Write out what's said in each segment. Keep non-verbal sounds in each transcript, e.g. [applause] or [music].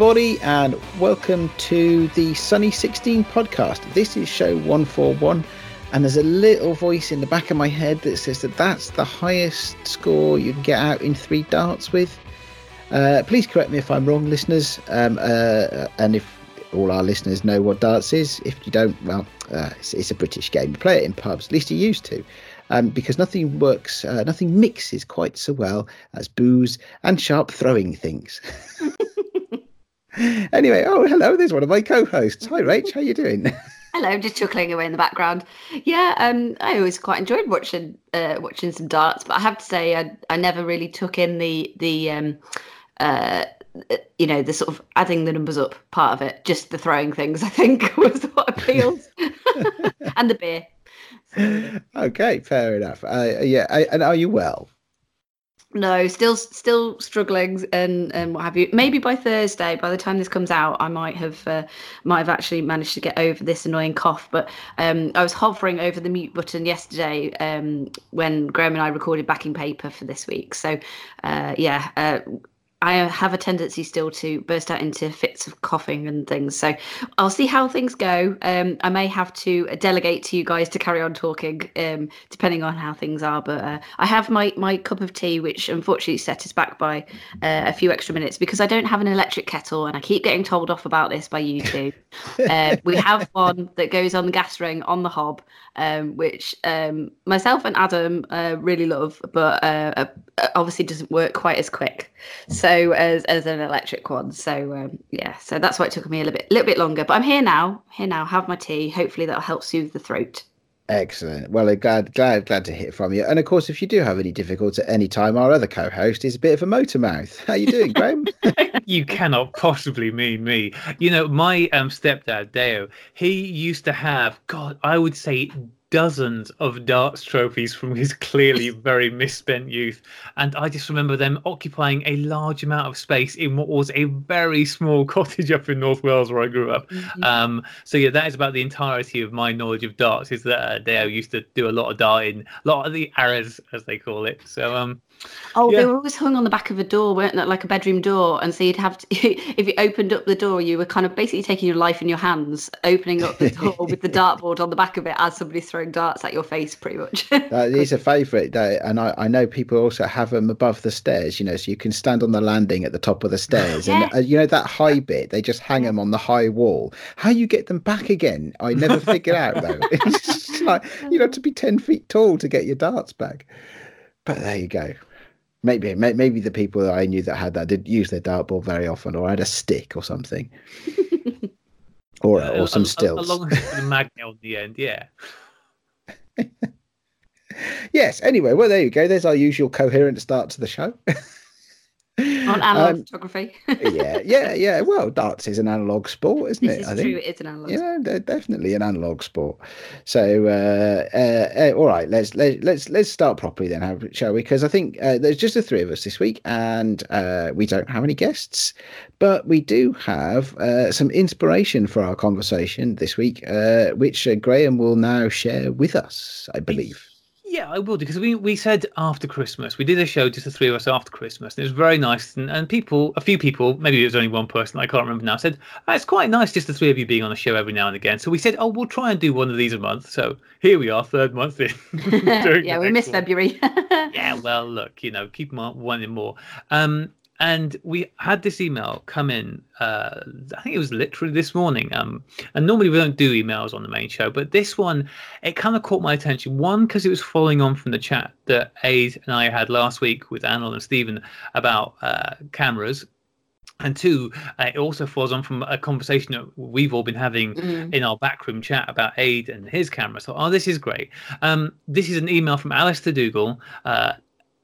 everybody, and welcome to the Sunny 16 podcast. This is show 141, and there's a little voice in the back of my head that says that that's the highest score you can get out in three darts with. Uh, please correct me if I'm wrong, listeners, um, uh, and if all our listeners know what darts is. If you don't, well, uh, it's, it's, a British game. You play it in pubs, at least you used to um, because nothing works, uh, nothing mixes quite so well as booze and sharp throwing things. [laughs] [laughs] anyway, oh hello, there's one of my co-hosts. Hi, Rach, how you doing? [laughs] Hello, just chuckling away in the background. Yeah, um, I always quite enjoyed watching uh, watching some darts, but I have to say I I never really took in the the um, uh, you know the sort of adding the numbers up part of it. Just the throwing things, [laughs] I think, was what appealed, and the beer. okay, fair enough. Uh, yeah, and are you well? No, still still struggling and and what have you. Maybe by Thursday, by the time this comes out, I might have uh, might have actually managed to get over this annoying cough. But um, I was hovering over the mute button yesterday um, when Graeme and I recorded backing paper for this week. So uh, yeah, uh, I have a tendency still to burst out into fits of coughing and things. So I'll see how things go. Um, I may have to delegate to you guys to carry on talking, um, depending on how things are. But uh, I have my, my cup of tea, which unfortunately set us back by uh, a few extra minutes because I don't have an electric kettle, and I keep getting told off about this by you two. [laughs] uh, we have one that goes on the gas ring on the hob, um, which um, myself and Adam uh, really love, but uh, uh, obviously doesn't work quite as quick. So so as as an electric one. So um, yeah, so that's why it took me a little bit little bit longer. But I'm here now. Here now. Have my tea. Hopefully that'll help soothe the throat. Excellent. Well, glad, glad, glad to hear from you. And of course, if you do have any difficulty at any time, our other co-host is a bit of a motor mouth. How you doing, Graeme? [laughs] [laughs] you cannot possibly mean me. You know, my um, stepdad Deo, he used to have, God, I would say dozens of darts trophies from his clearly [laughs] very misspent youth. And I just remember them occupying a large amount of space in what was a very small [laughs] cottage up in North Wales where I grew up. Mm-hmm. Um, so, yeah, that is about the entirety of my knowledge of darts, is that uh, Dale used to do a lot of darting, a lot of the arrows, as they call it. So, um, Oh, yeah. they were always hung on the back of a door, weren't they? Like a bedroom door. And so you'd have to, [laughs] if you opened up the door, you were kind of basically taking your life in your hands, opening up the door with the [laughs] dartboard on the back of it as somebody's throwing darts at your face, pretty much. [laughs] that is a favourite. And I, I know people also have them above the stairs, you know, so you can stand on the landing at the top of the stairs. And, uh, you know, that high bit, they just hang them on the high wall. How you get them back again, I never figure out, though. It's like, you know, to be 10 feet tall to get your darts back. But there you go. Maybe maybe the people that I knew that had that didn't use their dartboard very often, or had a stick or something, [laughs] or uh, or some stills. Along with [laughs] the magnet on the end, yeah. yes. Anyway, well, there you go. There's our usual coherent start to the show. [laughs] [laughs] on analog um, photography. yeah, yeah, [laughs] yeah. Well, darts is an analog sport, isn't this it? Is I think. True, it's an analog. Yeah, sport. definitely an analog sport. So, uh, uh, uh, all right, let's let, let's let's start properly then, shall we? Because I think uh, there's just the three of us this week, and uh, we don't have any guests, but we do have uh, some inspiration for our conversation this week, which Graeme will now share with us, I believe. Yeah, I will do because we we said after Christmas. We did a show just the three of us after Christmas and it was very nice and, and people a few people maybe it was only one person I can't remember now said oh, it's quite nice just the three of you being on a show every now and again. So we said oh we'll try and do one of these a month. So here we are third month in. [laughs] [laughs] Yeah we missed February. [laughs] Yeah well look you know keep on wanting more. Um and we had this email come in uh, i think it was literally this morning um, and normally we don't do emails on the main show but this one it kind of caught my attention one because it was following on from the chat that Ade and i had last week with Anil and stephen about uh, cameras and two, uh, it also follows on from a conversation that we've all been having mm. in our backroom chat about Ade and his camera. So, oh, this is great. Um, this is an email from Alistair Dougal. Uh,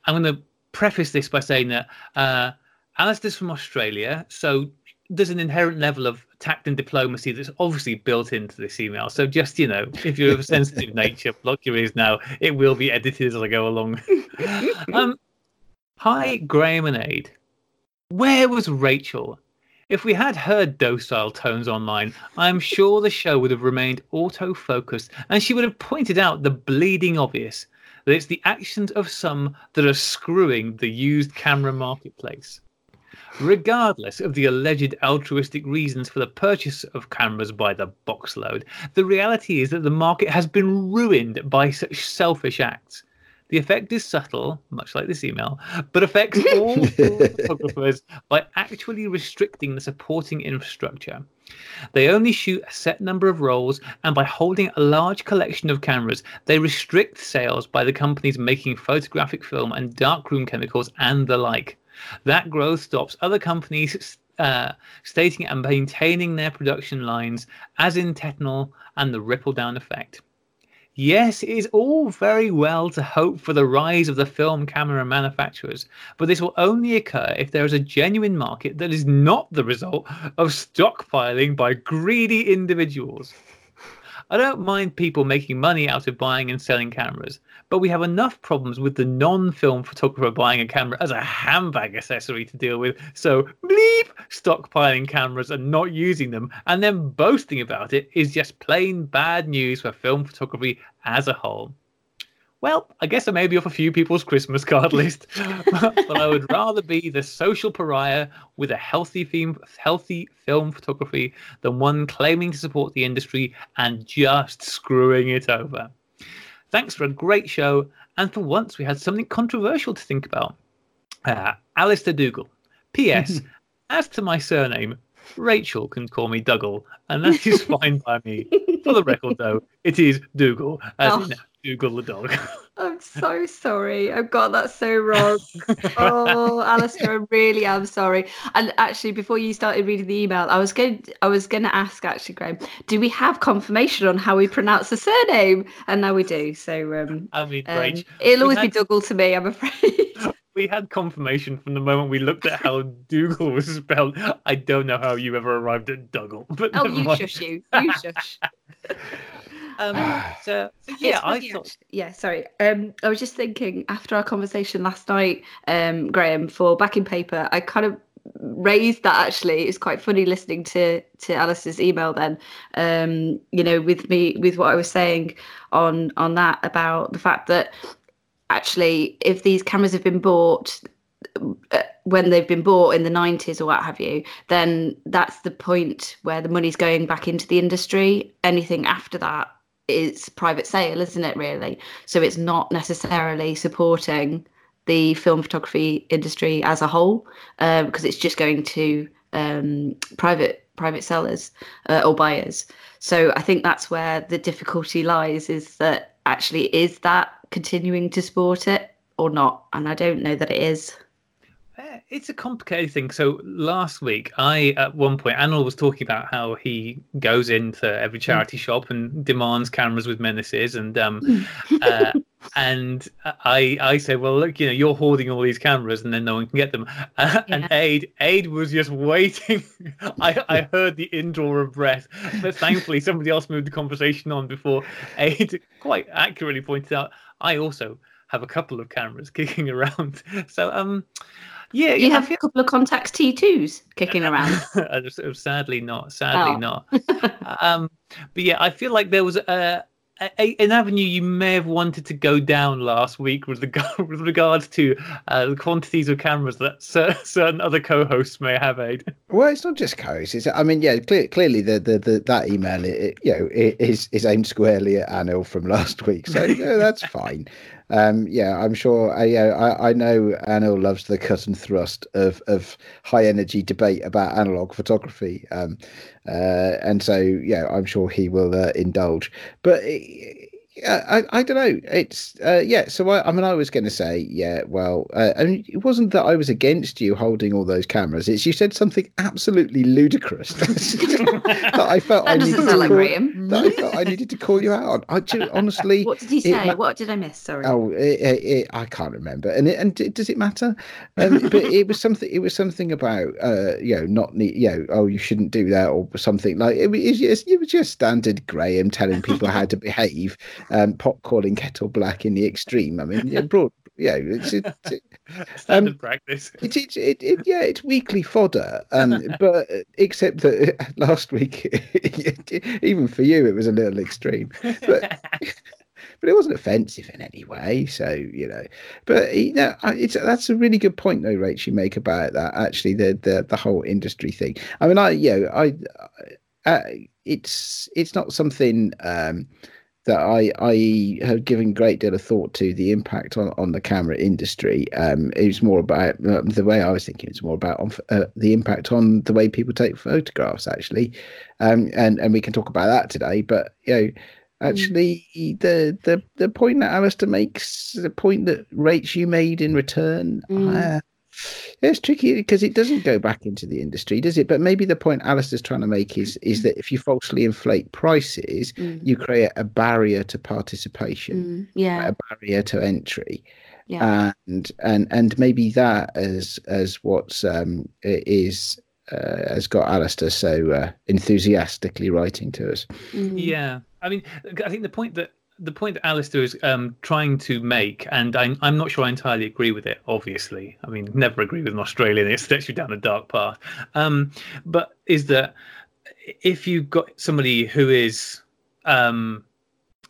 I'm going to preface this by saying that uh, Alistair's from Australia, so there's an inherent level of tact and diplomacy that's obviously built into this email. So just you know, if you're of a sensitive [laughs] nature, block your ears now. It will be edited as I go along. [laughs] um, hi, Graeme and Ade. Where was Rachel? If we had heard docile tones online, I'm sure the show would have remained auto-focused, and she would have pointed out the bleeding obvious that it's the actions of some that are screwing the used camera marketplace. Regardless of the alleged altruistic reasons for the purchase of cameras by the boxload, the reality is that the market has been ruined by such selfish acts. The effect is subtle, much like this email, but affects [laughs] all photographers by actually restricting the supporting infrastructure. They only shoot a set number of rolls, and by holding a large collection of cameras, they restrict sales by the companies making photographic film and darkroom chemicals and the like. That growth stops other companies uh, stating and maintaining their production lines, as in Tetenal and the ripple down effect. Yes, it is all very well to hope for the rise of the film camera manufacturers, but this will only occur if there is a genuine market that is not the result of stockpiling by greedy individuals. I don't mind people making money out of buying and selling cameras, but we have enough problems with the non-film photographer buying a camera as a handbag accessory to deal with. So bleep stockpiling cameras and not using them and then boasting about it is just plain bad news for film photography as a whole. Well, I guess I may be off a few people's Christmas card [laughs] list, [laughs] but I would rather be the social pariah with a healthy theme, healthy film photography than one claiming to support the industry and just screwing it over. Thanks for a great show, and for once we had something controversial to think about. Uh, Alistair Dougal. P.S. [laughs] As to my surname, Rachel can call me Dougal, and that is fine by me. For the record, though, it is Dougal, as Oh. Dougal the dog. [laughs] I'm so sorry. I've got that so wrong. [laughs] oh, Alistair, I really am sorry. And actually, before you started reading the email, I was going I was going to ask actually, Graeme, do we have confirmation on how we pronounce the surname? And now we do. So um, I mean, um, it'll always had- be Dougal to me, I'm afraid. [laughs] we had confirmation from the moment we looked at how Dougal was spelled. I don't know how you ever arrived at Dougal, but oh, you mind. shush you. You shush. Um, [sighs] so, so yeah, I thought. actually. Yeah, sorry. Um, I was just thinking after our conversation last night, um, Graeme, for backing paper, I kind of raised that actually. It's quite funny listening to to Alice's email then. Um, you know, with me with what I was saying on on that about the fact that actually if these cameras have been bought uh, when they've been bought in the 90s or what have you then that's the point where the money's going back into the industry anything after that is private sale isn't it really? So it's not necessarily supporting the film photography industry as a whole um, because it's just going to um, private private sellers uh, or buyers. So i think that's where the difficulty lies is that actually is that continuing to support it or not? And i don't know that it is It's a complicated thing. So last week, I at one point, Anil was talking about how he goes into every charity shop and demands cameras with menaces, and um, uh, and I I said, well, look, you know, you're hoarding all these cameras, and then no one can get them. Uh, [laughs] And Ade Ade was just waiting. [laughs] I I heard the indraw of breath, but thankfully somebody else moved the conversation on before Ade quite accurately pointed out. I also have a couple of cameras [laughs] kicking around. So um. Yeah, you have feel- a couple of Contax T2s kicking around [laughs] sort of sadly not. Sadly Oh. not. [laughs] um, but yeah, I feel like there was a, a an avenue you may have wanted to go down last week with regard [laughs] with regards to uh, the quantities of cameras that cer- certain other co-hosts may have. Ade. Well, it's not just co-hosts. I mean, yeah, clear, clearly the, the, the that email, it, it, you know, it is is aimed squarely at Anil from last week, so yeah, that's fine. Um, yeah, I'm sure. I, yeah, I, I know Anil loves the cut and thrust of of high energy debate about analog photography, um, uh, and so yeah, I'm sure he will uh, indulge. But yeah, I, I don't know. It's uh, yeah. So I, I mean, I was going to say yeah. Well, uh, I mean, it wasn't that I was against you holding all those cameras. It's you said something absolutely ludicrous [laughs] that I felt I needed to like call, that I felt I needed to call you out on. I [laughs] honestly. what did he say ma- what did i miss sorry Oh, it, it, it, I can't remember. And it, and does it matter? Um, but it was something. It was something about uh, you know not ne- you know oh you shouldn't do that or something like it was it was just standard Graeme telling people how to behave. Um, pot calling kettle black in the extreme. I mean, yeah, broad. Yeah, it's it, [laughs] it, Standard Um, practice. it, it, it, it, yeah, it's weekly fodder. Um, [laughs] but except that [laughs] last week, even for you, it was a little extreme. But but it wasn't offensive in any way. So you know, but you know, it's that's a really good point though, Rach, you make about that. Actually, the the the whole industry thing. I mean, I you know, I. Uh, it's it's not something um, that I I have given great deal of thought to the impact on, on the camera industry. Um, it was more about uh, the way I was thinking. It's more about on, uh, the impact on the way people take photographs, actually, um, and and we can talk about that today. But you know, actually, mm. the the the point that Alistair makes, the point that Rach you made in return. Mm. Uh, it's tricky because it doesn't go back into the industry, does it? But maybe the point Alistair's trying to make is is that if you falsely inflate prices, mm. you create a barrier to participation, mm. yeah, a barrier to entry. Yeah. And and and maybe that as as what's um is uh, has got Alistair so uh, enthusiastically writing to us. Mm. Yeah, I mean, I think the point that the point that Alistair is um, trying to make, and I'm, I'm not sure I entirely agree with it, obviously. I mean, never agree with an Australian, it sets you down a dark path. Um, but is that if you've got somebody who is um,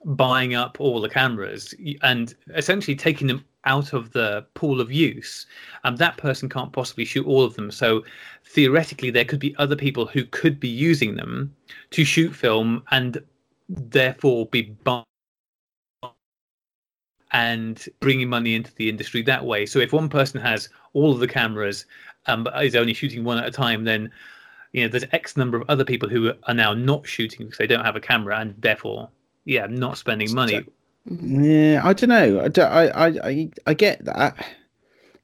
buying up all the cameras and essentially taking them out of the pool of use, um, that person can't possibly shoot all of them. So theoretically, there could be other people who could be using them to shoot film and therefore be buying and bringing money into the industry that way. So if one person has all of the cameras um, but is only shooting one at a time, then you know there's X number of other people who are now not shooting because they don't have a camera and therefore, yeah, not spending money. Yeah, I don't know. I, don't, I, I, I get that,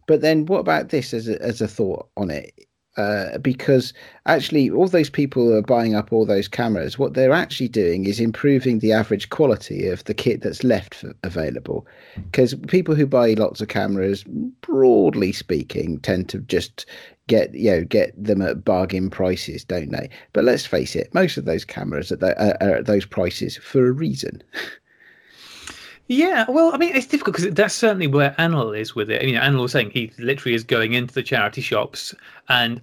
but then what about this as a, as a thought on it? Uh, because actually, all those people are buying up all those cameras, what they're actually doing is improving the average quality of the kit that's left for, available. Because people who buy lots of cameras, broadly speaking, tend to just get you know get them at bargain prices, don't they? But let's face it, most of those cameras are, the, are at those prices for a reason. [laughs] Yeah, well, I mean, it's difficult because that's certainly where Anil is with it. You know, Anil was saying he literally is going into the charity shops and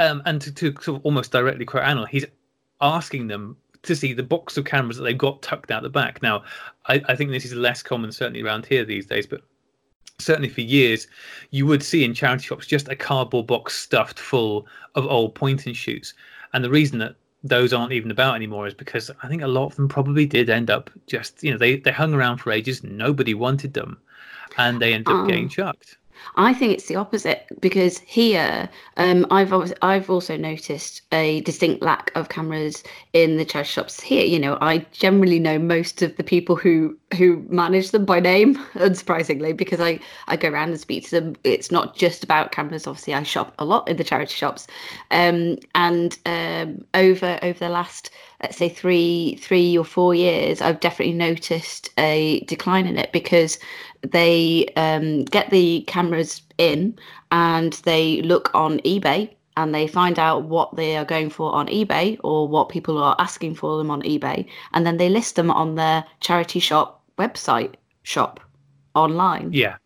um, and to, to sort of almost directly quote Anil, he's asking them to see the box of cameras that they've got tucked out the back. Now, I, I think this is less common certainly around here these days, but certainly for years, you would see in charity shops just a cardboard box stuffed full of old point and shoots. And the reason that those aren't even about anymore is because I think a lot of them probably did end up just you know they they hung around for ages, nobody wanted them, and they ended up um, getting chucked. I think it's the opposite because here um, I've I've also noticed a distinct lack of cameras in the charity shops here. You know, I generally know most of the people who who manage them by name, unsurprisingly, because I I go around and speak to them. It's not just about cameras. Obviously, I shop a lot in the charity shops, um, and um, over over the last let's say three three or four years, I've definitely noticed a decline in it because they um, get the cameras in and they look on eBay and they find out what they are going for on eBay or what people are asking for them on eBay, and then they list them on their charity shop website shop online. Yeah.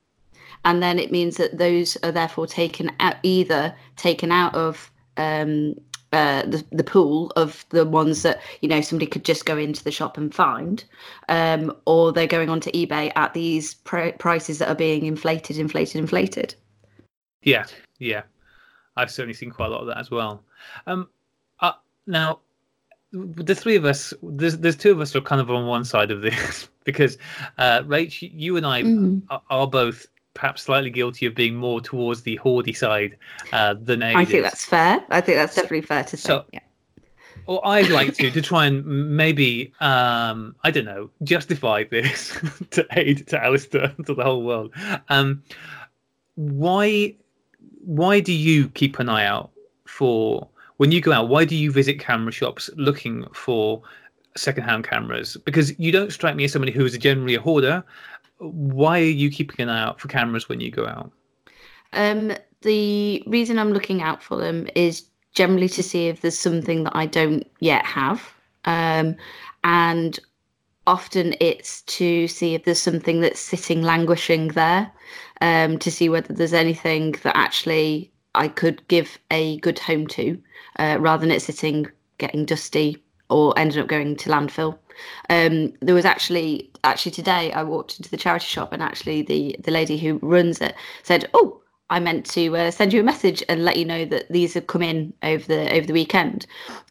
And then it means that those are therefore taken out, either taken out of um, uh, the, the pool of the ones that you know somebody could just go into the shop and find, um, or they're going onto eBay at these pr- prices that are being inflated, inflated, inflated. Yeah, yeah, I've certainly seen quite a lot of that as well. Um, uh, now, the three of us, there's there's two of us are kind of on one side of this [laughs] because, uh, Rach, you and I mm. are, are both perhaps slightly guilty of being more towards the hoardy side uh, than Ade I think that's fair. I think that's definitely fair to say. So, yeah. Or I'd like to to try and maybe um, I don't know justify this [laughs] to Ade to Alistair [laughs] to the whole world. Um, why why do you keep an eye out for when you go out? Why do you visit camera shops looking for secondhand cameras? Because you don't strike me as somebody who is generally a hoarder why are you keeping an eye out for cameras when you go out? Um, the reason I'm looking out for them is generally to see if there's something that I don't yet have. Um, and often it's to see if there's something that's sitting languishing there, um, to see whether there's anything that actually I could give a good home to, uh, rather than it sitting getting dusty or ended up going to landfill. Um, there was actually actually today I walked into the charity shop and actually the the lady who runs it said, "Oh, I meant to uh, send you a message and let you know that these have come in over the over the weekend."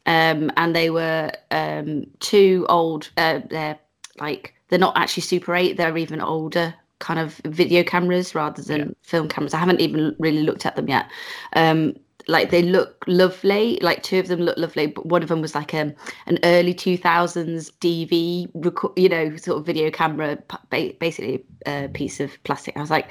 Um, and they were um, two old, uh, they're like they're not actually Super 8; they're even older kind of video cameras rather than yeah. film cameras. I haven't even really looked at them yet. Um, like they look lovely like two of them look lovely but one of them was like a, um, an early 2000s dv record, you know sort of video camera basically a piece of plastic. I was like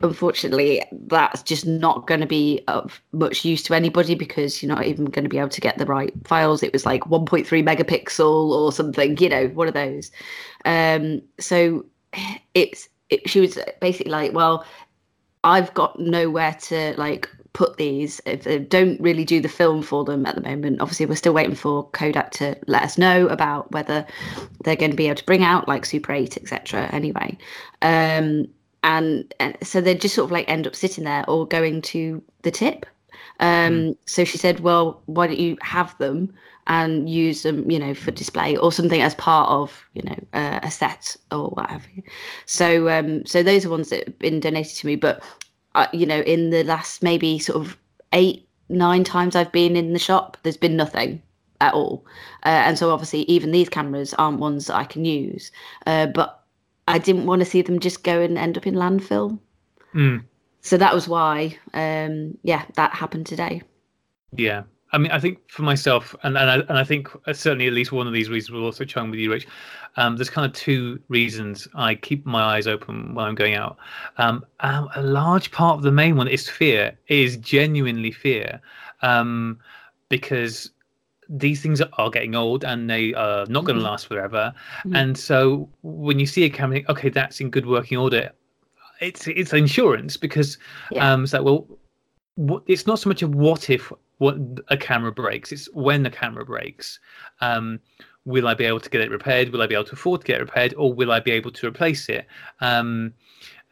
unfortunately that's just not going to be of much use to anybody because you're not even going to be able to get the right files. It was like 1.3 megapixel or something you know one of those. Um so it's it, she was basically like well I've got nowhere to like put these if they don't really do the film for them at the moment obviously we're still waiting for kodak to let us know about whether they're going to be able to bring out like super 8 etc anyway. Um, and, and, so they just sort of like end up sitting there or going to the tip. Um, mm. so she said well why don't you have them and use them you know for display or something as part of you know uh, a set or whatever so um so those are ones that have been donated to me but uh, you know, in the last maybe sort of eight, nine times I've been in the shop, there's been nothing at all. Uh, and so obviously, even these cameras aren't ones that I can use. Uh, but I didn't want to see them just go and end up in landfill. Mm. So that was why, um, yeah, that happened today. Yeah. I mean, I think for myself, and and I, and I think certainly at least one of these reasons will also chime with you, Rach. Um, there's kind of two reasons I keep my eyes open when I'm going out. Um, um, a large part of the main one is fear. is genuinely fear, um, because these things are getting old and they are not going to mm-hmm. last forever. Mm-hmm. And so when you see a camera, okay, that's in good working order. It's it's insurance because yeah. um, it's like well, what, it's not so much a what if what a camera breaks. It's when the camera breaks. Um, will I be able to get it repaired? Will I be able to afford to get it repaired, or will I be able to replace it? Um,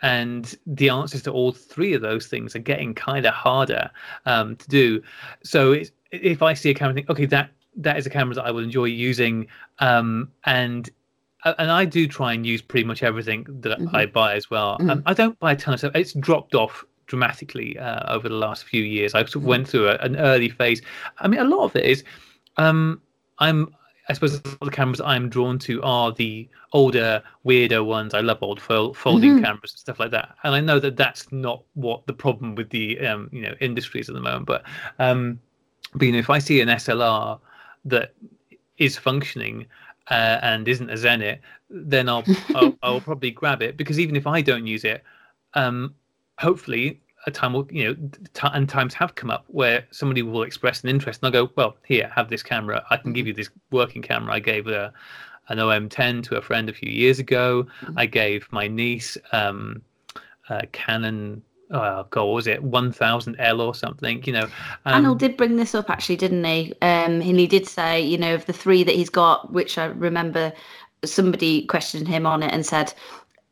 and the answers to all three of those things are getting kind of harder um, to do. So if I see a camera, think, okay, that that is a camera that I will enjoy using, um, and uh, and I do try and use pretty much everything that mm-hmm. I buy as well. Mm-hmm. Um, I don't buy a ton of stuff. It's dropped off dramatically uh, over the last few years. I sort of mm-hmm. went through a, an early phase. I mean, a lot of it is um, I'm I suppose the cameras I'm drawn to are the older, weirder ones. I love old folding mm-hmm. cameras and stuff like that. And I know that that's not what the problem with the um, you know industries at the moment. But um, but you know, if I see an SLR that is functioning uh, and isn't a Zenit, then I'll, I'll, I'll [laughs] probably grab it because even if I don't use it, um, hopefully a time will you know t- and times have come up where somebody will express an interest and i'll go well here have this camera. I can give you this working camera. I gave a an om10 to a friend a few years ago. Mm-hmm. i gave my niece um, a canon oh god was it? 1000l or something you know um, Anil did bring this up actually didn't he? Um and he did say you know of the three that he's got which i remember somebody questioned him on it and said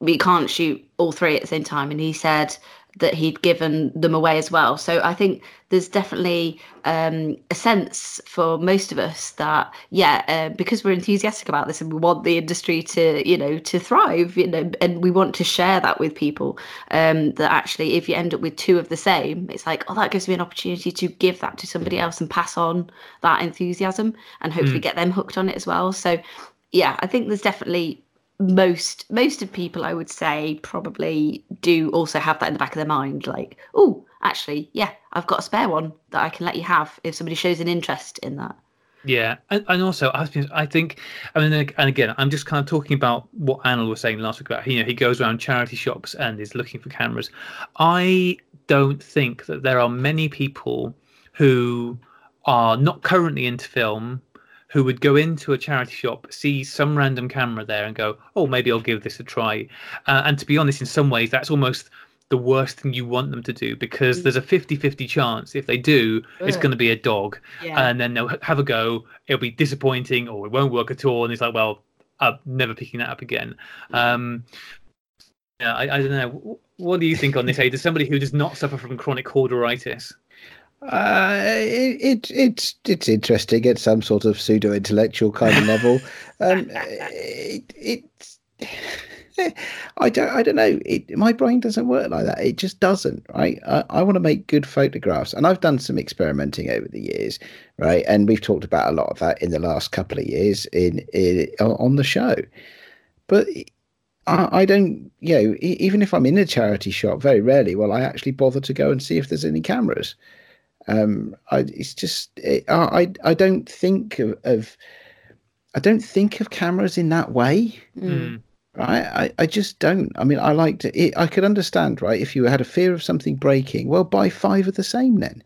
we can't shoot all three at the same time. And he said that he'd given them away as well. So I think there's definitely um, a sense for most of us that yeah, uh, because we're enthusiastic about this and we want the industry to you know to thrive, you know, and we want to share that with people. Um, that actually, if you end up with two of the same, it's like oh, that gives me an opportunity to give that to somebody else and pass on that enthusiasm and hopefully mm. get them hooked on it as well. So yeah, I think there's definitely most most of people i would say probably do also have that in the back of their mind like oh actually yeah i've got a spare one that i can let you have if somebody shows an interest in that. Yeah and, and also i think i mean and again i'm just kind of talking about what Anil was saying last week about you know he goes around charity shops and is looking for cameras. I don't think that there are many people who are not currently into film who would go into a charity shop, see some random camera there, and go, "Oh, maybe I'll give this a try." Uh, and to be honest, in some ways, that's almost the worst thing you want them to do because mm. there's a 50-50 chance if they do Ugh. it's going to be a dog yeah. and then they'll have a go it'll be disappointing or it won't work at all and it's like well i'm never picking that up again um, yeah, I, I, don't know what do you think on this hey does somebody who does not suffer from chronic corderitis Uh, it, it, it's it's interesting at some sort of pseudo intellectual kind of level. Um, [laughs] it, it's [sighs] I don't I don't know. It, my brain doesn't work like that. It just doesn't. Right. I, I want to make good photographs, and I've done some experimenting over the years. Right, and we've talked about a lot of that in the last couple of years in, in on the show. But I, I don't, you know, even if I'm in a charity shop, very rarely will I actually bother to go and see if there's any cameras. Um, I, it's just it, I I don't think of, of, I don't think of cameras in that way. Mm. Right, I, I just don't. I mean, I like to. It, I could understand, right? If you had a fear of something breaking, well, buy five of the same then,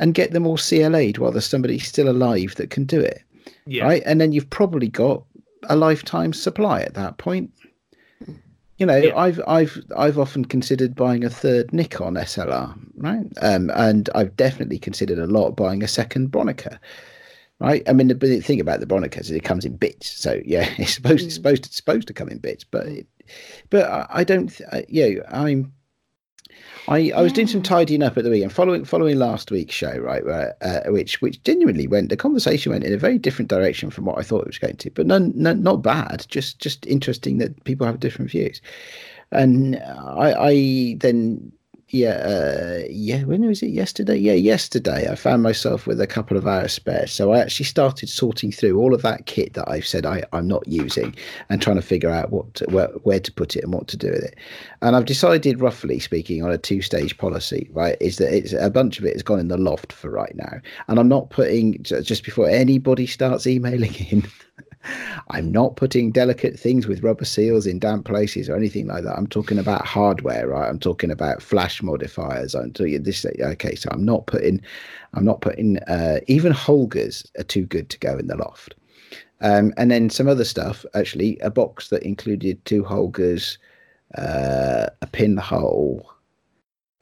and get them all CLA'd while there's somebody still alive that can do it. Yeah. Right, and then you've probably got a lifetime supply at that point. You know, Yeah. I've I've I've often considered buying a third Nikon SLR, right? Um, and I've definitely considered a lot buying a second Bronica, right? I mean, the, the thing about the Bronica is it comes in bits, so yeah, [laughs] it's supposed it's Mm. supposed it's supposed to come in bits, but it, but I, I don't, th- I, you know, I'm. I, I was doing some tidying up at the weekend, following following last week's show, right? Where, uh, which which genuinely went the conversation went in a very different direction from what I thought it was going to, but none, none not bad. Just just interesting that people have different views. And I, I then yeah uh, yeah when was it yesterday? Yeah, yesterday I found myself with a couple of hours spare, so I actually started sorting through all of that kit that I've said I, I'm not using and trying to figure out what to, where, where to put it and what to do with it. And I've decided, roughly speaking, on a two-stage policy. Right, is that it's a bunch of it has gone in the loft for right now, and I'm not putting just before anybody starts emailing in. I'm not putting delicate things with rubber seals in damp places or anything like that. I'm talking about hardware, right? I'm talking about flash modifiers. I'm talking this. Okay, so I'm not putting, I'm not putting. Uh, even Holgas are too good to go in the loft. Um, and then some other stuff. Actually, a box that included two Holgas, uh, a pinhole,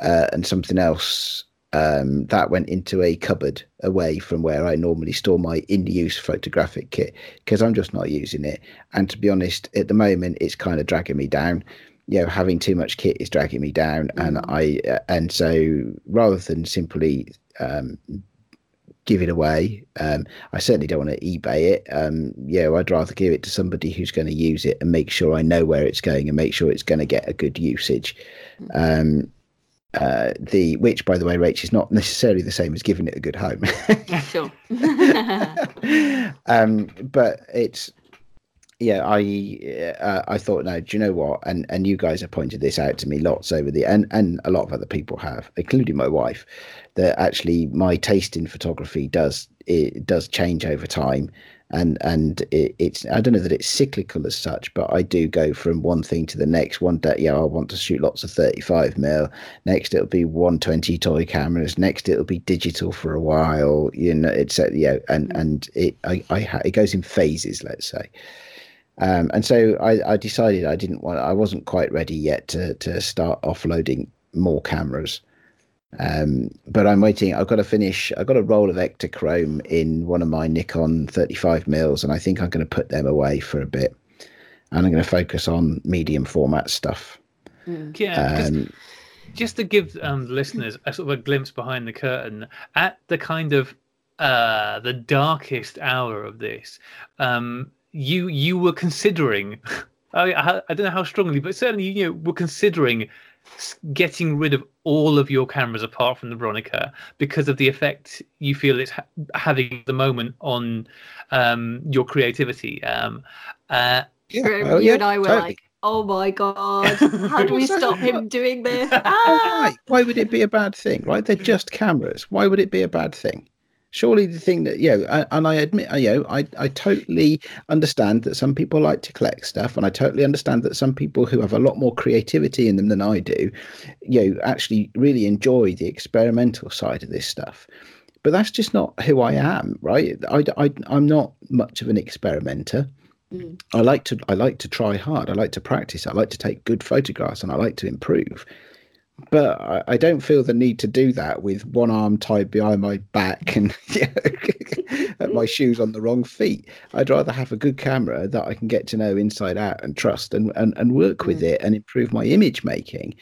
uh, and something else um, that went into a cupboard away from where I normally store my in-use photographic kit because I'm just not using it. And to be honest, at the moment, it's kind of dragging me down. You know, having too much kit is dragging me down, and Mhm. I uh, and so rather than simply um, give it away, um, I certainly don't want to eBay it. Um, yeah, I'd rather give it to somebody who's going to use it and make sure I know where it's going and make sure it's going to get a good usage. Um, uh, the which, by the way, Rach, is not necessarily the same as giving it a good home. sure. [laughs] um, but it's yeah, I uh, I thought no, do you know what? And and you guys have pointed this out to me lots over the and and a lot of other people have, including my wife, that actually my taste in photography does it does change over time. And and it, it's I don't know that it's cyclical as such, but I do go from one thing to the next. One day, yeah, I want to shoot lots of 35 mil. Next, it'll be 120 toy cameras. Next, it'll be digital for a while. You know, it's yeah, and and it I, I ha- it goes in phases, let's say. Um, and so I, I decided I didn't want I wasn't quite ready yet to to start offloading more cameras. Um, but I'm waiting. I've got to finish. I've got a roll of Ektachrome in one of my Nikon 35 mils, and I think I'm going to put them away for a bit. And I'm going to focus on medium format stuff. Mm. Yeah, Um, just to give um, listeners a sort of a glimpse behind the curtain at the kind of uh, the darkest hour of this, um, you you were considering. [laughs] I, I I don't know how strongly, but certainly you know, were considering s- getting rid of all of your cameras apart from the Bronica because of the effect you feel it's ha- having at the moment on um, your creativity. Um, uh, yeah, well, you yeah, and I were totally. like, oh my god, [laughs] how do we stop him doing [laughs] this? Why? Ah! [laughs] Why would it be a bad thing? Right? They're just cameras. Why would it be a bad thing? Surely the thing that you know, and I admit, you know, I I totally understand that some people like to collect stuff, and I totally understand that some people who have a lot more creativity in them than I do, you know, actually really enjoy the experimental side of this stuff. But that's just not who I am, right? I, I I'm not much of an experimenter. Mm. I like to I like to try hard. I like to practice. I like to take good photographs, and I like to improve. But I, don't feel the need to do that with one arm tied behind my back and [laughs] you know, my shoes on the wrong feet. I'd rather have a good camera that I can get to know inside out and trust and, and, and work with Mm. it and improve my image making.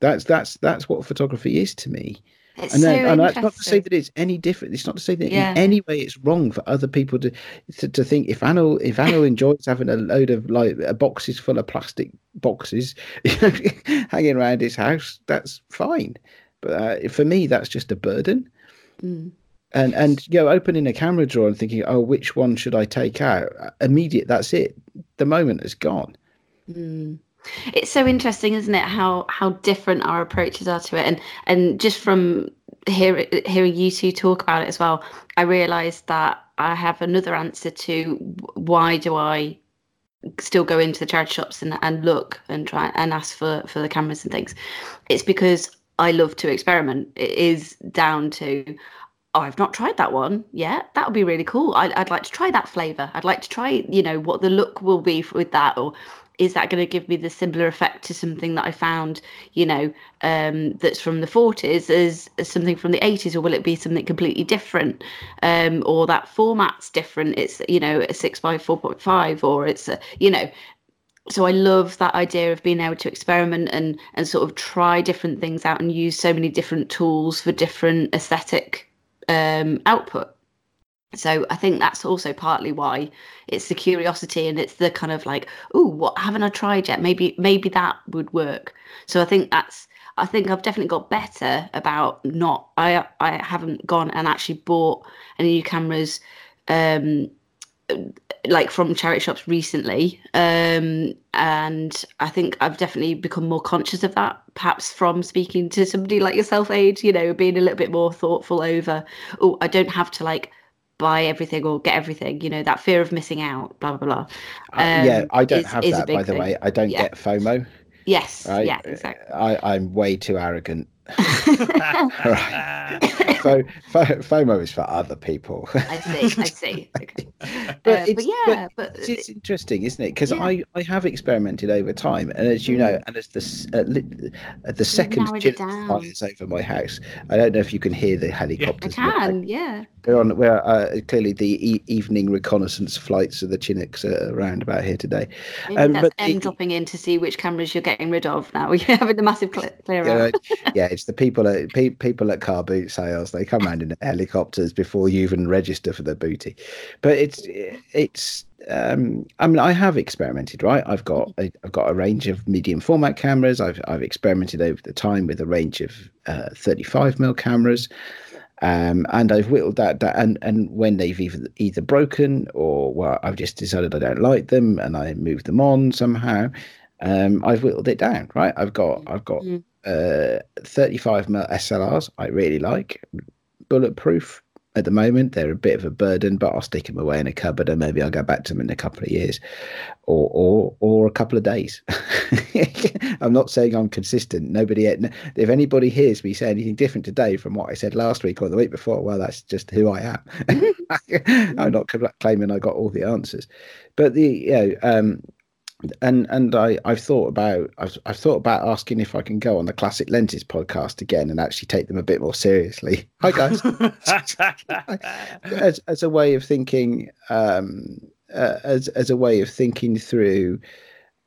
That's that's that's what photography is to me. It's and, so then, and that's not to say that it's any different. It's not to say that Yeah. in any way it's wrong for other people to to, to think if Anil if Anil [coughs] enjoys having a load of like boxes full of plastic boxes [laughs] hanging around his house, that's fine. But uh, for me, that's just a burden. Mm. And and you know, opening a camera drawer and thinking, oh, which one should I take out? Immediate, that's it. The moment is gone. Mm. It's so interesting, isn't it? How how different our approaches are to it, and and just from hear, hearing you two talk about it as well, I realised that I have another answer to why do I still go into the charity shops and, and look and try and ask for for the cameras and things. It's because I love to experiment. It is down to oh, I've not tried that one yet. That would be really cool. I'd, I'd like to try that flavor. I'd like to try, you know, what the look will be with that, or is that going to give me the similar effect to something that I found, you know, um, that's from the 40s as, something from the 80s, or will it be something completely different? Um, or that format's different. It's, you know, a 6 by 4.5 or it's, a, you know, so I love that idea of being able to experiment and and sort of try different things out and use so many different tools for different aesthetic um, output. So I think that's also partly why it's the curiosity and it's the kind of like, oh, what haven't I tried yet? Maybe maybe that would work. So I think that's I think I've definitely got better about not I I haven't gone and actually bought any new cameras um like from charity shops recently um and i think i've definitely become more conscious of that perhaps from speaking to somebody like yourself Ade you know being a little bit more thoughtful over oh i don't have to like buy everything or get everything you know that fear of missing out blah blah blah Uh, yeah, Um, I don't is- have is that, by the thing. way. I don't Yeah. get FOMO. yes Right? yeah exactly I, I'm way too arrogant. [laughs] Right. [laughs] Fo, fo, FOMO is for other people. [laughs] i see i see okay But Uh, it's- but yeah but, It's, it's interesting, isn't it? Because Yeah. I, I have experimented over time, and as you know, and as the uh, li- uh, the second narrowed it Chinook down. flies over my house, I don't know if you can hear the helicopters. Yeah. i can yeah We're on. We're uh, clearly the e- evening reconnaissance flights of the Chinooks are around about here today. Maybe Um, that's but M the- dropping in to see which cameras you're getting rid of now. You're having the massive clear, clear Yeah, out. yeah, the people at pe- people at car boot sales. They come around in helicopters before you even register for the booty. But it's it's. Um, I mean, I have experimented, right? I've got a, I've got a range of medium format cameras. I've I've experimented over the time with a range of uh, 35 mm cameras. Um, and I've whittled that down, and, and when they've either either broken or well, I've just decided I don't like them, and I move them on somehow. Um, I've whittled it down, right? I've got I've got Mm. Uh 35 mm SLRs I really like. Bulletproof at the moment. They're a bit of a burden, but I'll stick them away in a cupboard and maybe I'll go back to them in a couple of years or or or a couple of days. [laughs] I'm not saying I'm consistent. Nobody if anybody hears me say anything different today from what I said last week or the week before, well that's just who I am. [laughs] [laughs] I'm not claiming I got all the answers. But the you know um and and I I've thought about I've I've thought about asking if I can go on the Classic Lenses podcast again and actually take them a bit more seriously. [laughs] Hi guys, [laughs] as as a way of thinking, um, uh, as as a way of thinking through,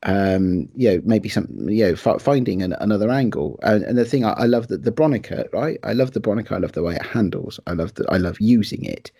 um, you know, maybe some you know f- finding an, another angle. And, and the thing I, I love the the Bronica, right? I love the Bronica. I love the way it handles. I love the I love using it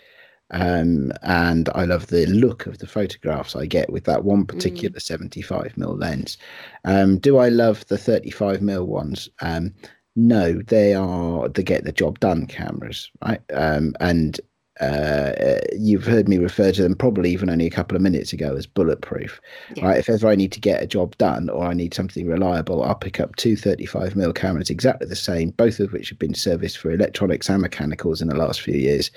um, and I love the look of the photographs I get with that one particular 75 mm lens. Um, do I love the 35 mm ones? Um, no, they are the get the job done cameras, right? Um, and uh, you've heard me refer to them probably even only a couple of minutes ago as bulletproof, Yeah. right? If ever I need to get a job done or I need something reliable, I'll pick up two 35 mm cameras, exactly the same, both of which have been serviced for electronics and mechanicals in the last few years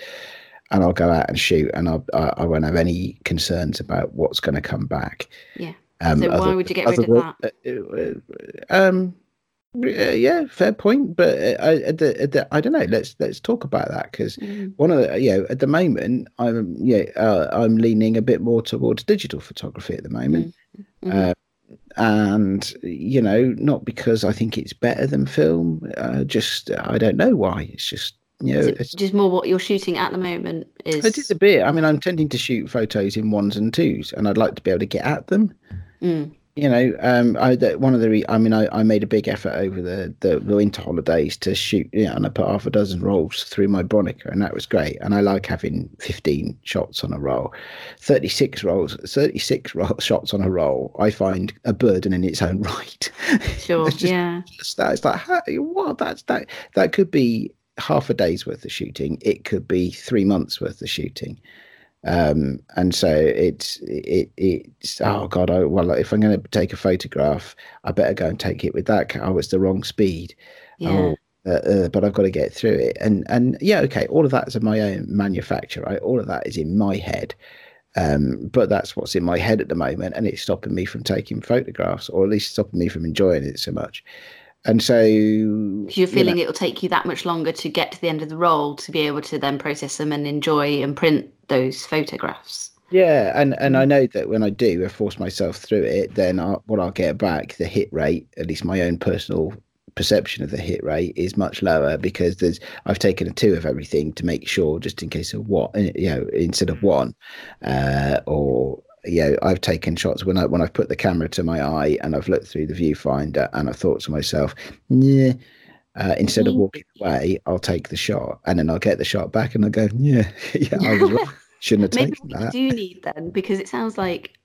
and I'll go out and shoot, and I'll, I, I won't have any concerns about what's going to come back. Yeah. Um, So why other- would you get rid of wo- uh, uh, um, yeah, fair point, but uh, I, the, the, I don't know. Let's let's talk about that because Mm. one of the, you know at the moment I'm yeah uh, I'm leaning a bit more towards digital photography at the moment. Mhm. Uh, and you know, not because I think it's better than film, uh, just I don't know why. It's just you know, it's, just more what you're shooting at the moment is. it is a bit. I mean, I'm tending to shoot photos in ones and twos, and I'd like to be able to get at them. Mm. you know, um, I one of the, re- I mean, I, I made a big effort over the, the winter holidays to shoot, you know, and I put half a dozen rolls through my Bronica, and that was great. And I like having fifteen shots on a roll, thirty six rolls, thirty six [laughs] shots on a roll. I find a burden in its own [laughs] right. Sure. [laughs] just, yeah. Just that it's like, how, what? That's that. That could be half a day's worth of shooting. It could be three months worth of shooting. Um, and so it's it it's oh god I, well if i'm going to take a photograph i better go and take it with that oh it's the wrong speed. Yeah. oh uh, uh, but i've got to get through it. And and yeah okay all of that is of my own manufacture right? All of that is in my head. Um, but that's what's in my head at the moment and it's stopping me from taking photographs or at least stopping me from enjoying it so much and so you're feeling you know, it'll take you that much longer to get to the end of the roll to be able to then process them and enjoy and print those photographs. Yeah, and and I know that when I do, I force myself through it, then I, what I'll get back, the hit rate, at least my own personal perception of the hit rate is much lower because there's I've taken a two of everything to make sure, just in case of what you know, instead of mm. one, uh, or know, I've taken shots when I when I've put the camera to my eye and I've looked through the viewfinder and I've thought to myself, yeah. Uh, instead of walking away, I'll take the shot, and then I'll get the shot back, and I'll go, "Yeah, [laughs] yeah, I was wrong. [laughs] Shouldn't have taken that." Maybe you do need then, because it sounds like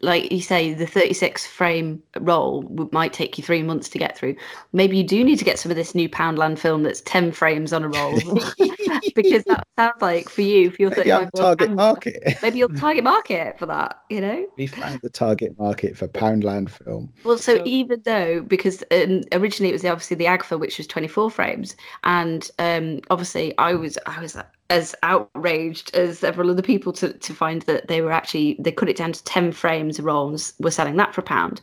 like you say, the 36 frame roll might take you three months to get through. Maybe you do need to get some of this new Poundland film that's 10 frames on a roll [laughs] because that sounds like for you, for your maybe 35 target market. maybe you'll target market for that, you know? We found the target market for Poundland film. Well, so even though, because um, originally it was obviously the Agfa, which was 24 frames, and um, obviously I was, I was as outraged as several other people to, to find that they were actually they cut it down to 10 frames rolls were selling that for a pound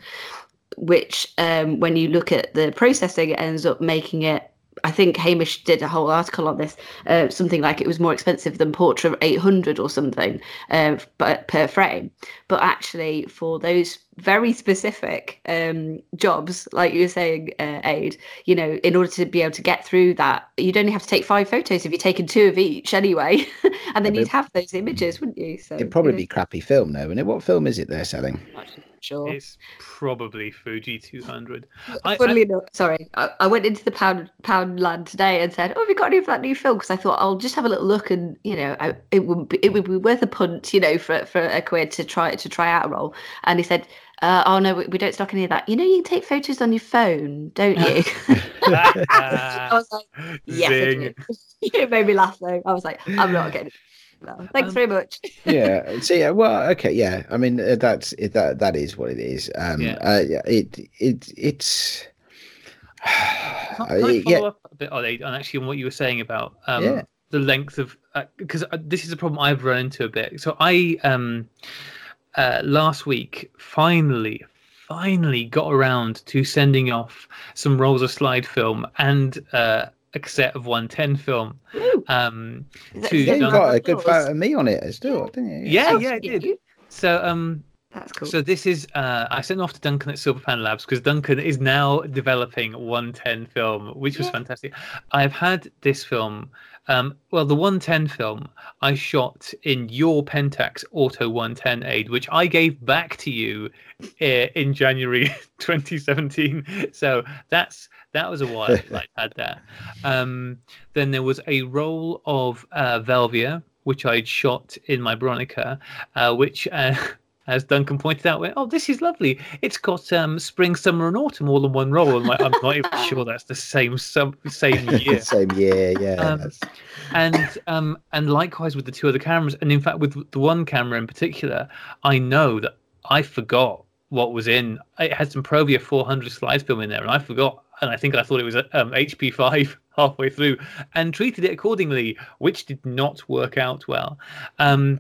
which um, when you look at the processing it ends up making it I think Hamish did a whole article on this, uh, something like it was more expensive than Portra 800 or something uh, per frame. But actually, for those very specific um, jobs, like you were saying, uh, Ade, you know, in order to be able to get through that, you'd only have to take five photos if you're taking two of each anyway. [laughs] and then you'd have those images, wouldn't you? So It'd probably you know. be crappy film, though, wouldn't it? What film is it they're selling? Sure. It's probably Fuji 200. Funnily I, enough, sorry, I, I, went into the pound Poundland today and said, "Oh, have you got any of that new film?" Because I thought I'll just have a little look, and you know, I, it would be, it would be worth a punt, you know, for for a quid to try to try out a roll. And he said. Uh, oh no, we, we, don't stock any of that. You know, you can take photos on your phone, don't you? [laughs] [laughs] I was like, yes, [laughs] it made me laugh though. I was like, I'm not getting no, thanks um, very much. yeah. [laughs] So yeah. Well, okay. Yeah. I mean, uh, that's it, that. That is what it is. Um. Yeah. Uh, it. It. It's. Can, [sighs] can I follow yeah. up a bit on, on actually on what you were saying about um, yeah. the length of because uh, this is a problem I've run into a bit. So I um uh, last week finally finally got around to sending off some rolls of slide film and uh, a set of 110 film. Um, to yeah, you got a good photo of me on it as well, didn't you? Yeah, yeah, yeah I did. So, um, that's cool. So this is uh, I sent off to Duncan at Silverpan Labs because Duncan is now developing 110 film, which was yeah. fantastic. I've had this film. Um, well, the 110 film I shot in your Pentax Auto 110 Ade, which I gave back to you uh, in January [laughs] 2017. So that's that was a [laughs] while I had that. Um, then there was a roll of uh, Velvia, which I'd shot in my Bronica, uh, which, uh, [laughs] as Duncan pointed out, went, oh, this is lovely. It's got um, spring, summer, and autumn all in one roll. And I'm not even sure that's the same sum, same [laughs] year. same year, yeah. Um, and um, and likewise with the two other cameras, and in fact with the one camera in particular, I know that I forgot what was in. It had some Provia 400 slide film in there, and I forgot and I think I thought it was um, HP5 [laughs] halfway through, and treated it accordingly, which did not work out well. Um,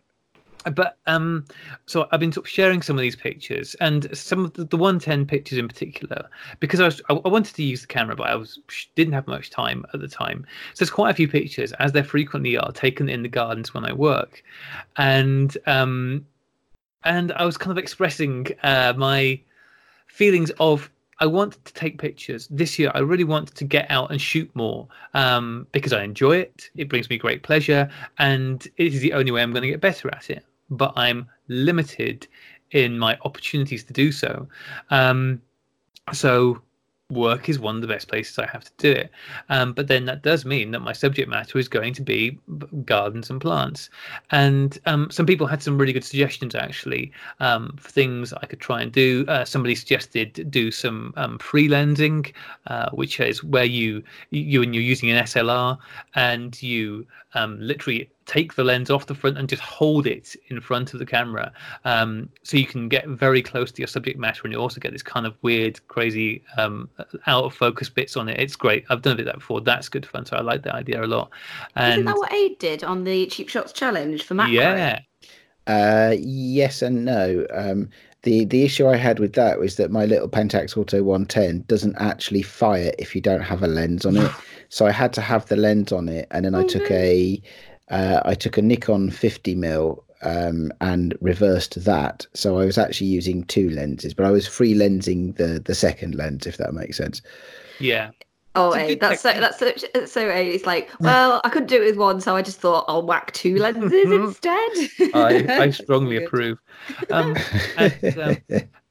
but um, so I've been sort of sharing some of these pictures, and some of the, the 110 pictures in particular, because I was I, I wanted to use the camera, but I was didn't have much time at the time. So there's quite a few pictures, as there frequently are, taken in the gardens when I work, and um, and I was kind of expressing uh, my feelings of I want to take pictures this year. I really want to get out and shoot more um, because I enjoy it. It brings me great pleasure, and it is the only way I'm going to get better at it. But I'm limited in my opportunities to do so. Um, so work is one of the best places I have to do it. Um, but then that does mean that my subject matter is going to be gardens and plants. And um, some people had some really good suggestions actually um, for things I could try and do. Uh, somebody suggested do some um, free uh, which is where you you and you're using an SLR and you um, literally take the lens off the front and just hold it in front of the camera um, so you can get very close to your subject matter and you also get this kind of weird crazy um, out of focus bits on it. It's great. I've done a bit of that before. That's good fun. So i like that idea a lot. And isn't that what Ade did on the cheap shots challenge for macro? Yeah. Uh, yes and no. Um, the the issue I had with that was that my little Pentax Auto 110 doesn't actually fire if you don't have a lens on it. [laughs] So I had to have the lens on it, and then I took a uh, I took a Nikon 50 mil um, and reversed that. So I was actually using two lenses, but I was free lensing the the second lens, if that makes sense. Yeah. Oh, hey, that's so that's so so. A, it's like, [laughs] well, I couldn't do it with one, so I just thought I'll whack two lenses [laughs] instead. I, I [laughs] strongly approve. Um, and, um,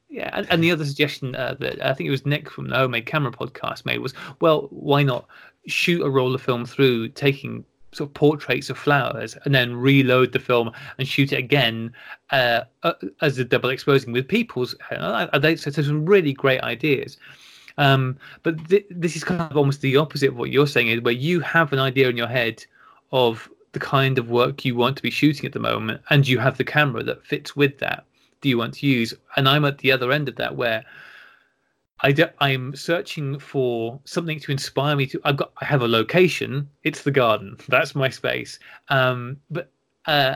yeah, and, and, the other suggestion uh, that I think it was Nick from the Homemade Camera podcast made was, well, why not shoot a roll of film through, taking sort of portraits of flowers and then reload the film and shoot it again uh, uh, as a double exposing with people's they so there's some really great ideas. Um, but th- this is kind of almost the opposite of what you're saying is where you have an idea in your head of the kind of work you want to be shooting at the moment and you have the camera that fits with that do you want to use. And i'm at the other end of that where I do, I'm searching for something to inspire me to. I've got. I have a location. It's the garden. [laughs] That's my space. Um, but uh,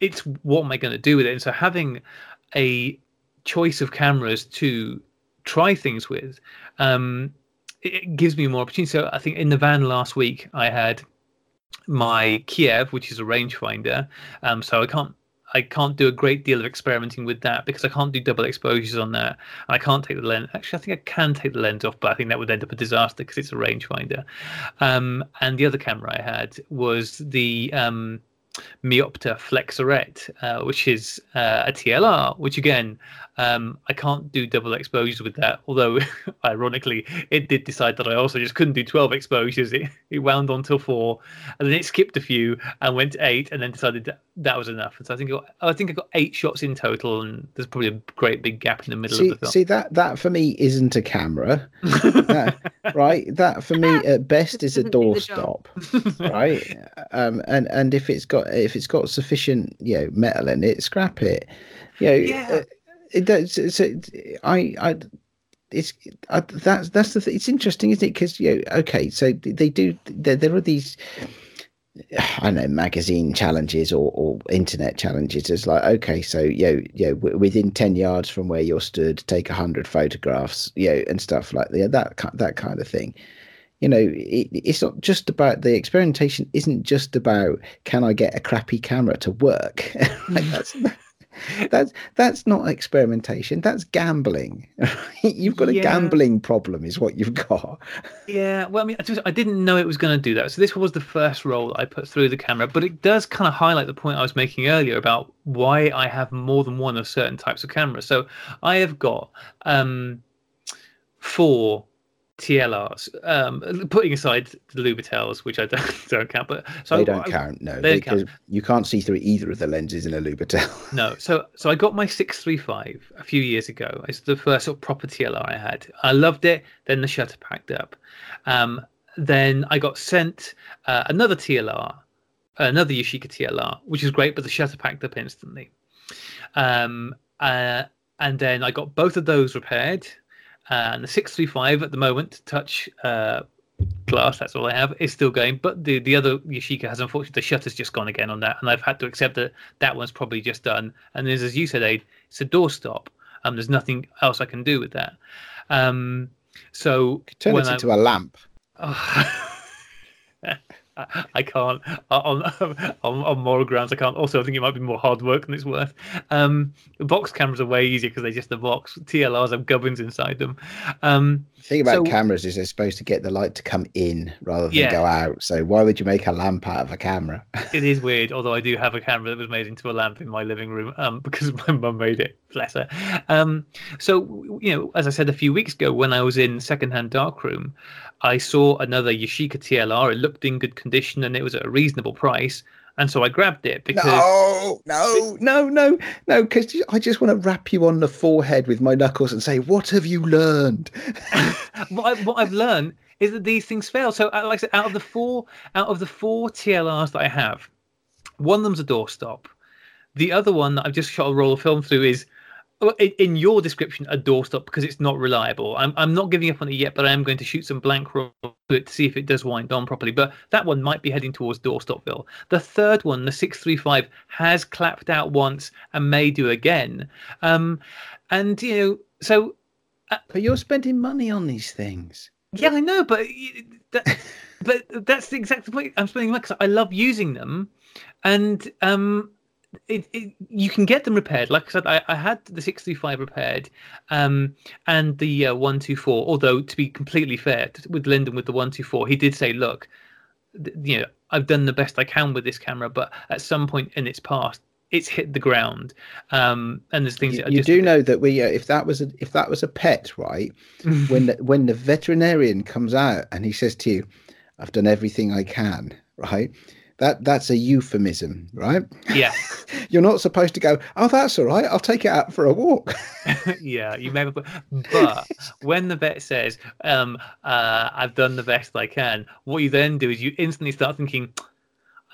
it's what am I going to do with it? And so having a choice of cameras to try things with, um, it gives me more opportunity. So I think in the van last week I had my Kiev, which is a rangefinder. Um, so I can't I can't do a great deal of experimenting with that because I can't do double exposures on that. I can't take the lens. Actually, I think I can take the lens off, but I think that would end up a disaster because it's a rangefinder. Um, and the other camera I had was the um, Meopta Flexaret, uh, which is uh, a TLR, which again, um, I can't do double exposures with that. Although, [laughs] ironically, it did decide that I also just couldn't do 12 exposures. It, it wound on till four, and then it skipped a few and went to eight, and then decided that, that was enough. And so I think I, got, I think I got eight shots in total, and there's probably a great big gap in the middle see, of the film. See that that for me isn't a camera, that, [laughs] right? That for me at best is a doorstop, right? Um, and and if it's got if it's got sufficient you know metal in it, scrap it. You know, yeah. Uh, it does. It's, it's, I, I, it's I, that's that's the. Th- it's interesting, isn't it? Because you know, okay, so they do. There, there are these. I don't know magazine challenges or, or internet challenges. It's like okay, so you know, you know, within ten yards from where you're stood, take a hundred photographs, you know, and stuff like that. That that kind of thing. You know, it, it's not just about the experimentation. Isn't just about can I get a crappy camera to work? [laughs] like that's [laughs] [laughs] that's that's not experimentation. That's gambling. [laughs] you've got a yeah. gambling problem, is what you've got. Yeah. Well, I mean, I didn't know it was going to do that. So this was the first roll I put through the camera, but it does kind of highlight the point I was making earlier about why I have more than one of certain types of cameras. So I have got um, four TLRs, um, putting aside the Lubitels, which I [laughs] don't, don't count, but so they don't I, count. No, they because count. you can't see through either of the lenses in a Lubitel. [laughs] no, so so I got my six three five a few years ago. It's the first sort of proper TLR I had. I loved it. Then the shutter packed up. Um, then I got sent uh, another TLR, another Yashica TLR, which is great, but the shutter packed up instantly. Um, uh, and then I got both of those repaired and the 635 at the moment touch uh, glass that's all i have is still going. But the the other yashica has unfortunately the shutter's just gone again on that and i've had to accept that that one's probably just done. And there's as you said Ade, it's a doorstop. Um there's nothing else i can do with that. Um so turn it into I, a lamp. oh, [laughs] I, I can't on, [laughs] on on moral grounds. I can't. Also, I think it might be more hard work than it's worth. Um, box cameras are way easier because they're just a box. TLRs have gubbins inside them. Um, The thing about So- cameras is they're supposed to get the light to come in rather than Yeah. go out. So why would you make a lamp out of a camera? it is [laughs] weird, although I do have a camera that was made into a lamp in my living room um, [laughs] because my mum made it. Bless her. Um, so, you know, as I said a few weeks ago, when I was in secondhand darkroom, I saw another Yashica TLR. It looked in good condition and it was at a reasonable price. And so I grabbed it because No, no, no, no, no, because I just want to wrap you on the forehead with my knuckles and say, "What have you learned?" [laughs] what, I, what I've learned is that these things fail. So, uh, like I said, out of the four, out of the four TLRs that I have, one of them's a doorstop. The other one that I've just shot a roll of film through is, in, your description, a doorstop because it's not reliable. I'm I'm not giving up on it yet, but I am going to shoot some blank roll to it to see if it does wind on properly. But that one might be heading towards doorstopville. The third one, the six three five, has clapped out once and may do again. Um, and you know, so But you're spending money on these things. yeah, I know, but that, but that's the exact point. I'm spending money because I love using them, and um, it, it you can get them repaired. Like I said, I, I had the 635 repaired, um, and the uh, 124. Although to be completely fair with Lyndon with the 124, he did say, look, th- you know, I've done the best I can with this camera, but at some point in its past. It's hit the ground, um, and there's things You, that are you do know that we, uh, if that was a, if that was a pet, right? [laughs] when the, when the veterinarian comes out and he says to you, "I've done everything I can," right? That that's a euphemism, right? yeah, [laughs] You're not supposed to go, "Oh, that's all right. I'll take it out for a walk." [laughs] yeah, you may have, but when the vet says, um, uh, "I've done the best I can," what you then do is you instantly start thinking,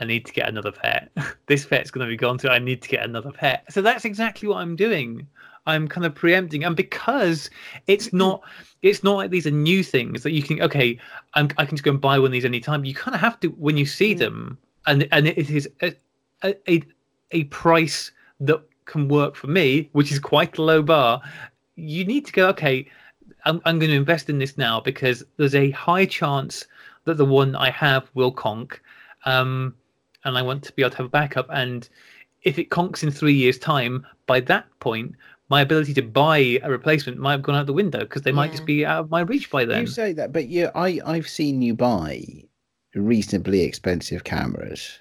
"I need to get another pet. [laughs] this pet's going to be gone too. I need to get another pet." So that's exactly what I'm doing. I'm kind of preempting, and because it's not, it's not like these are new things that you can. Okay, I'm, I can just go and buy one of these anytime. You kind of have to when you see them, and and it is a a, a, price that can work for me, which is quite a low bar. You need to go. Okay, I'm, I'm going to invest in this now because there's a high chance that the one I have will conk, um, and I want to be able to have a backup. And if it conks in three years' time, by that point, my ability to buy a replacement might have gone out the window because they might just be out of my reach by then. You say that, but yeah, I I've seen you buy reasonably expensive cameras.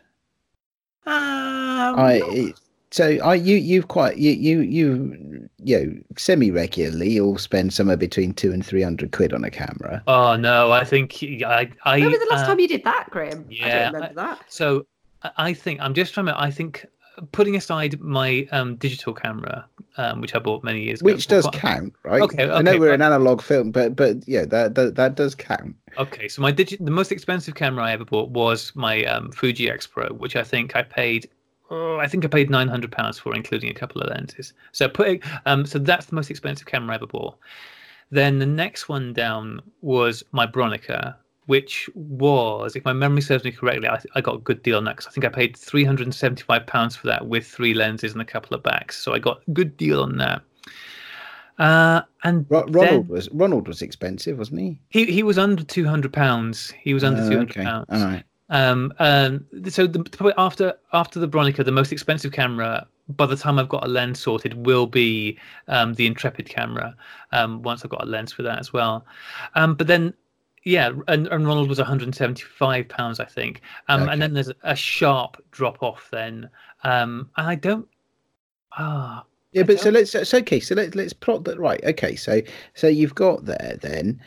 Um, I so I you you've quite you you you you know semi regularly you'll spend somewhere between two and three hundred quid on a camera. oh no, I think I I. When was the last uh, time you did that, Graeme? I yeah, don't remember that. So I- I think I'm just trying to. I think putting aside my um, digital camera, um, which I bought many years ago, Which does count, right? Okay, I know we're an analog film, but but yeah, that that, that does count. Okay, so my digi- the most expensive camera I ever bought was my um, Fuji X Pro, which I think I paid. Oh, I think I paid nine hundred pounds for, including a couple of lenses. So putting, um, so that's the most expensive camera I ever bought. Then the next one down was my Bronica, which was, if my memory serves me correctly, I, I got a good deal on that because I think I paid three hundred and seventy-five pounds for that with three lenses and a couple of backs. So I got a good deal on that. Uh, and then- Ronald was Ronald was expensive, wasn't he? he he was under two hundred pounds. He was under Uh, two hundred okay, pounds. All right. Um, um, so the, probably after after the Bronica, the most expensive camera by the time I've got a lens sorted will be um, the Intrepid camera. Um, once I've got a lens for that as well. Um, but then, yeah, and, and Ronald was 175 pounds, I think. Um, Okay. And then there's a sharp drop off then. Um, and I don't. Ah, Yeah, I but so don't- let's so okay, so let's let's plot that right. Okay, so so you've got there then,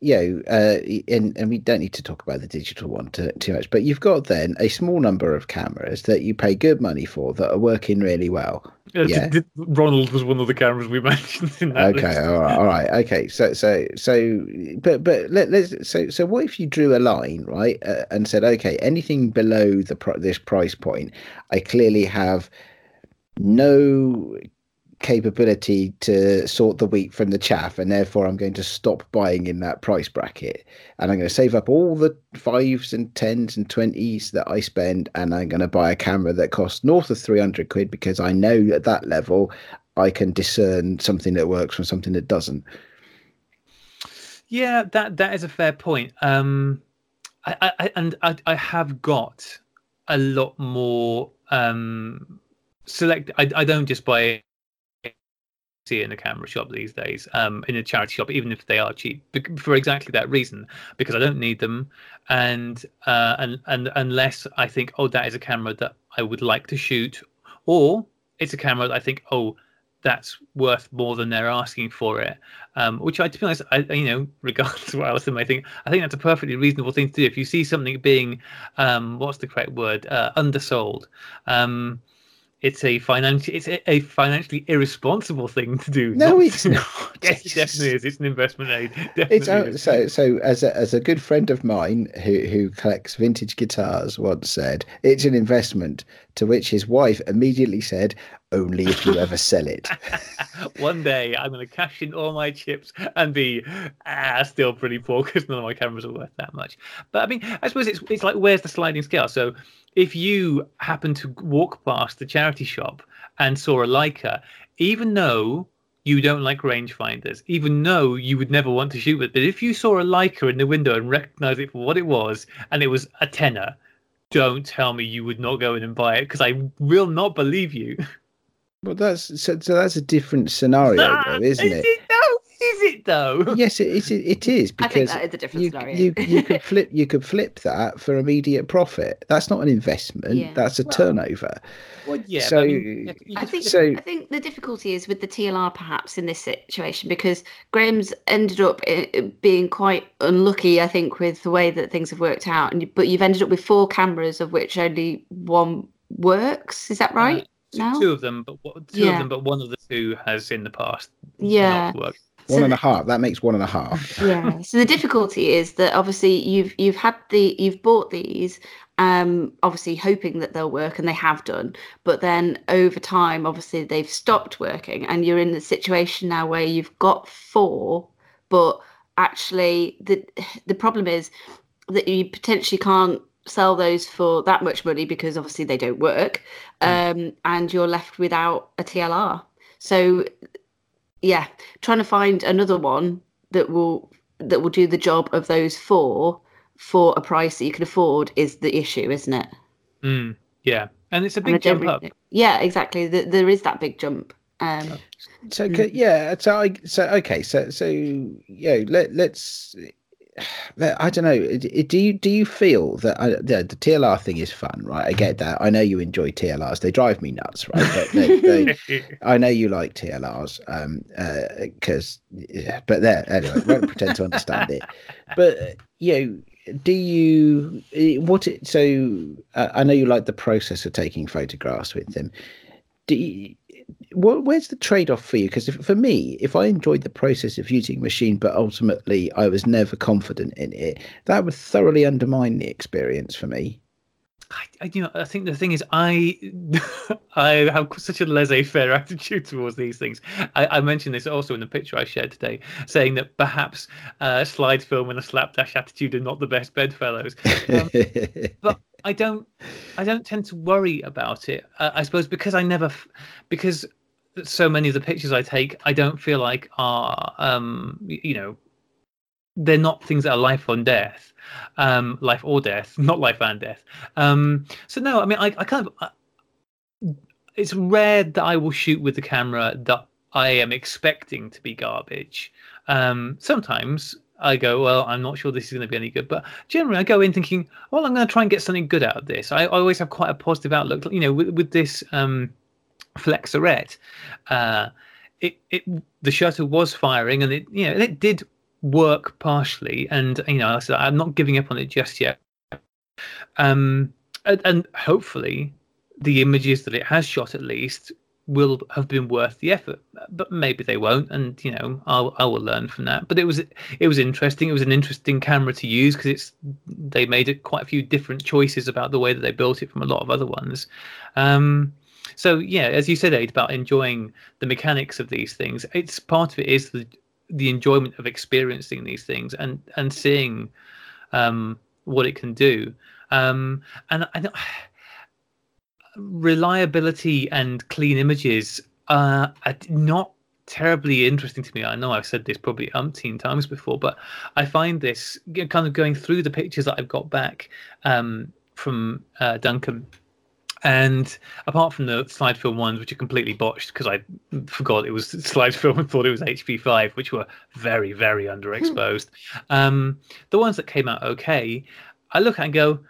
you know, uh, and and we don't need to talk about the digital one too, too much, but you've got then a small number of cameras that you pay good money for that are working really well. Yeah. Ronald was one of the cameras we [laughs] mentioned in that Okay, all right, all right, okay. So so so, but but let, let's so so what if you drew a line right uh, and said, okay, anything below the this price point, I clearly have no capability to sort the wheat from the chaff and therefore i'm going to stop buying in that price bracket and i'm going to save up all the fives and tens and twenties that i spend and i'm going to buy a camera that costs north of 300 quid because i know at that level i can discern something that works from something that doesn't Yeah, that that is a fair point. Um, I, I and I, I have got a lot more um select. I, I don't just buy see in a camera shop these days, um, in a charity shop, even if they are cheap, for exactly that reason, because I don't need them, and uh, and and unless I think, oh, that is a camera that I would like to shoot, or it's a camera that I think, oh, that's worth more than they're asking for it. Um, which I, to be honest, I, you know, [laughs] regardless of what else they may think, I think that's a perfectly reasonable thing to do. If you see something being, um, what's the correct word, uh, undersold, um, it's a financial it's a, a, financially irresponsible thing to do. No, it's not. [laughs] yes, it definitely is. It's an investment Ade. Uh, so so as a, as a good friend of mine who who collects vintage guitars once said, it's an investment. To which his wife immediately said, "Only if you ever sell it." [laughs] One day I'm going to cash in all my chips and be ah, still pretty poor because none of my cameras are worth that much. But I mean, I suppose it's it's like where's the sliding scale? So if you happen to walk past the charity shop and saw a Leica, even though you don't like rangefinders, even though you would never want to shoot with, but if you saw a Leica in the window and recognized it for what it was, and it was a tenner, don't tell me you would not go in and buy it because I will not believe you. [laughs] Well, that's so, so that's a different scenario, though, isn't is it? it? is it though? Yes, it is. It is because that is a different you, scenario. you you could flip you could flip that for immediate profit. That's not an investment. Yeah. That's a well, turnover. Well, yeah. So I, mean, I think so, I think the difficulty is with the TLR perhaps in this situation because Graeme's ended up eh, eh, being quite unlucky. I think with the way that things have worked out, and but you've ended up with four cameras of which only one works. Is that uh, right? No? Two of them, but two yeah. of them, but one of the two has in the past. Yeah. worked. One so and a half. That makes one and a half. [laughs] Yeah. So the difficulty is that obviously you've you've had the you've bought these, um, obviously hoping that they'll work, and they have done. But then over time, obviously they've stopped working, and you're in the situation now where you've got four, but actually the [sighs] the problem is that you potentially can't sell those for that much money because obviously they don't work, hmm. um, and you're left without a TLR. So yeah, trying to find another one that will that will do the job of those four for a price that you can afford is the issue, isn't it? Mm, yeah, and it's a big jump up. Yeah, exactly. The, there is that big jump. Um, so yeah, so I so okay, so so yeah, let let's I don't know. Do you do you feel that I, the, the, TLR thing is fun, right? I get that. I know you enjoy TLRs. They drive me nuts, right? But they, they, [laughs] I know you like TLRs, um, because uh, yeah, but there anyway. Won't pretend to understand it. But you know, do you what? It, so uh, I know you like the process of taking photographs with them. Do you, where's the trade-off for you? Because for me, if I enjoyed the process of using machine, but ultimately I was never confident in it, that would thoroughly undermine the experience for me. I, I, you know, I think the thing is, I [laughs] I have such a laissez-faire attitude towards these things. I, I, mentioned this also in the picture I shared today, saying that perhaps uh, slide film and a slapdash attitude are not the best bedfellows. [laughs] Um, but I don't I don't tend to worry about it. Uh, I suppose because I never because so many of the pictures I take I don't feel like are um you know they're not things that are life or death um life or death [laughs] not life and death um so no i mean i, I kind of I, it's rare that i will shoot with the camera that i am expecting to be garbage um sometimes I go, well, I'm not sure this is going to be any good. But generally, I go in thinking, well, I'm going to try and get something good out of this. I, I always have quite a positive outlook. You know, with, with this um, Flexaret, uh, it, it the shutter was firing, and it you know it did work partially. And you know, I said I'm not giving up on it just yet. Um, and, and hopefully, the images that it has shot at least will have been worth the effort but maybe they won't and you know I'll, i will learn from that. But it was it was interesting. It was an interesting camera to use because it's they made it quite a few different choices about the way that they built it from a lot of other ones. Um, so yeah as you said Ade, about enjoying the mechanics of these things it's part of it is the the enjoyment of experiencing these things and and seeing um, what it can do. Um, and I, reliability and clean images uh, are not terribly interesting to me. I know I've said this probably umpteen times before, but I find this kind of going through the pictures that I've got back um, from uh, Duncan. And apart from the slide film ones, which are completely botched because I forgot it was [laughs] slide film and thought it was HP5, which were very, very underexposed. um, the ones that came out okay, I look at and go,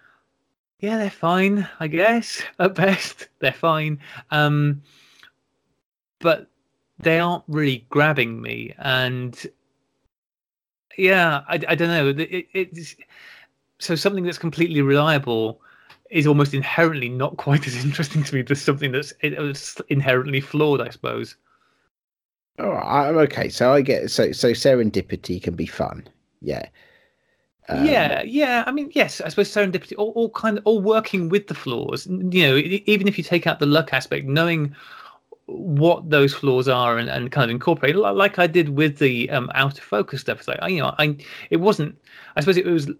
yeah, they're fine, I guess. [laughs] At best, they're fine. Um, but they aren't really grabbing me, and yeah, I, I don't know. It, it's so something that's completely reliable is almost inherently not [laughs] quite as interesting to me as something that's inherently flawed, I suppose. Oh, okay. So I get so so serendipity can be fun. Yeah. Um, yeah, yeah. I mean, yes. I suppose serendipity, all, all kind of, all working with the flaws. You know, even if you take out the luck aspect, knowing what those flaws are and, and kind of incorporate like I did with the um, out of focus stuff. It's like you know, I it wasn't. I suppose it was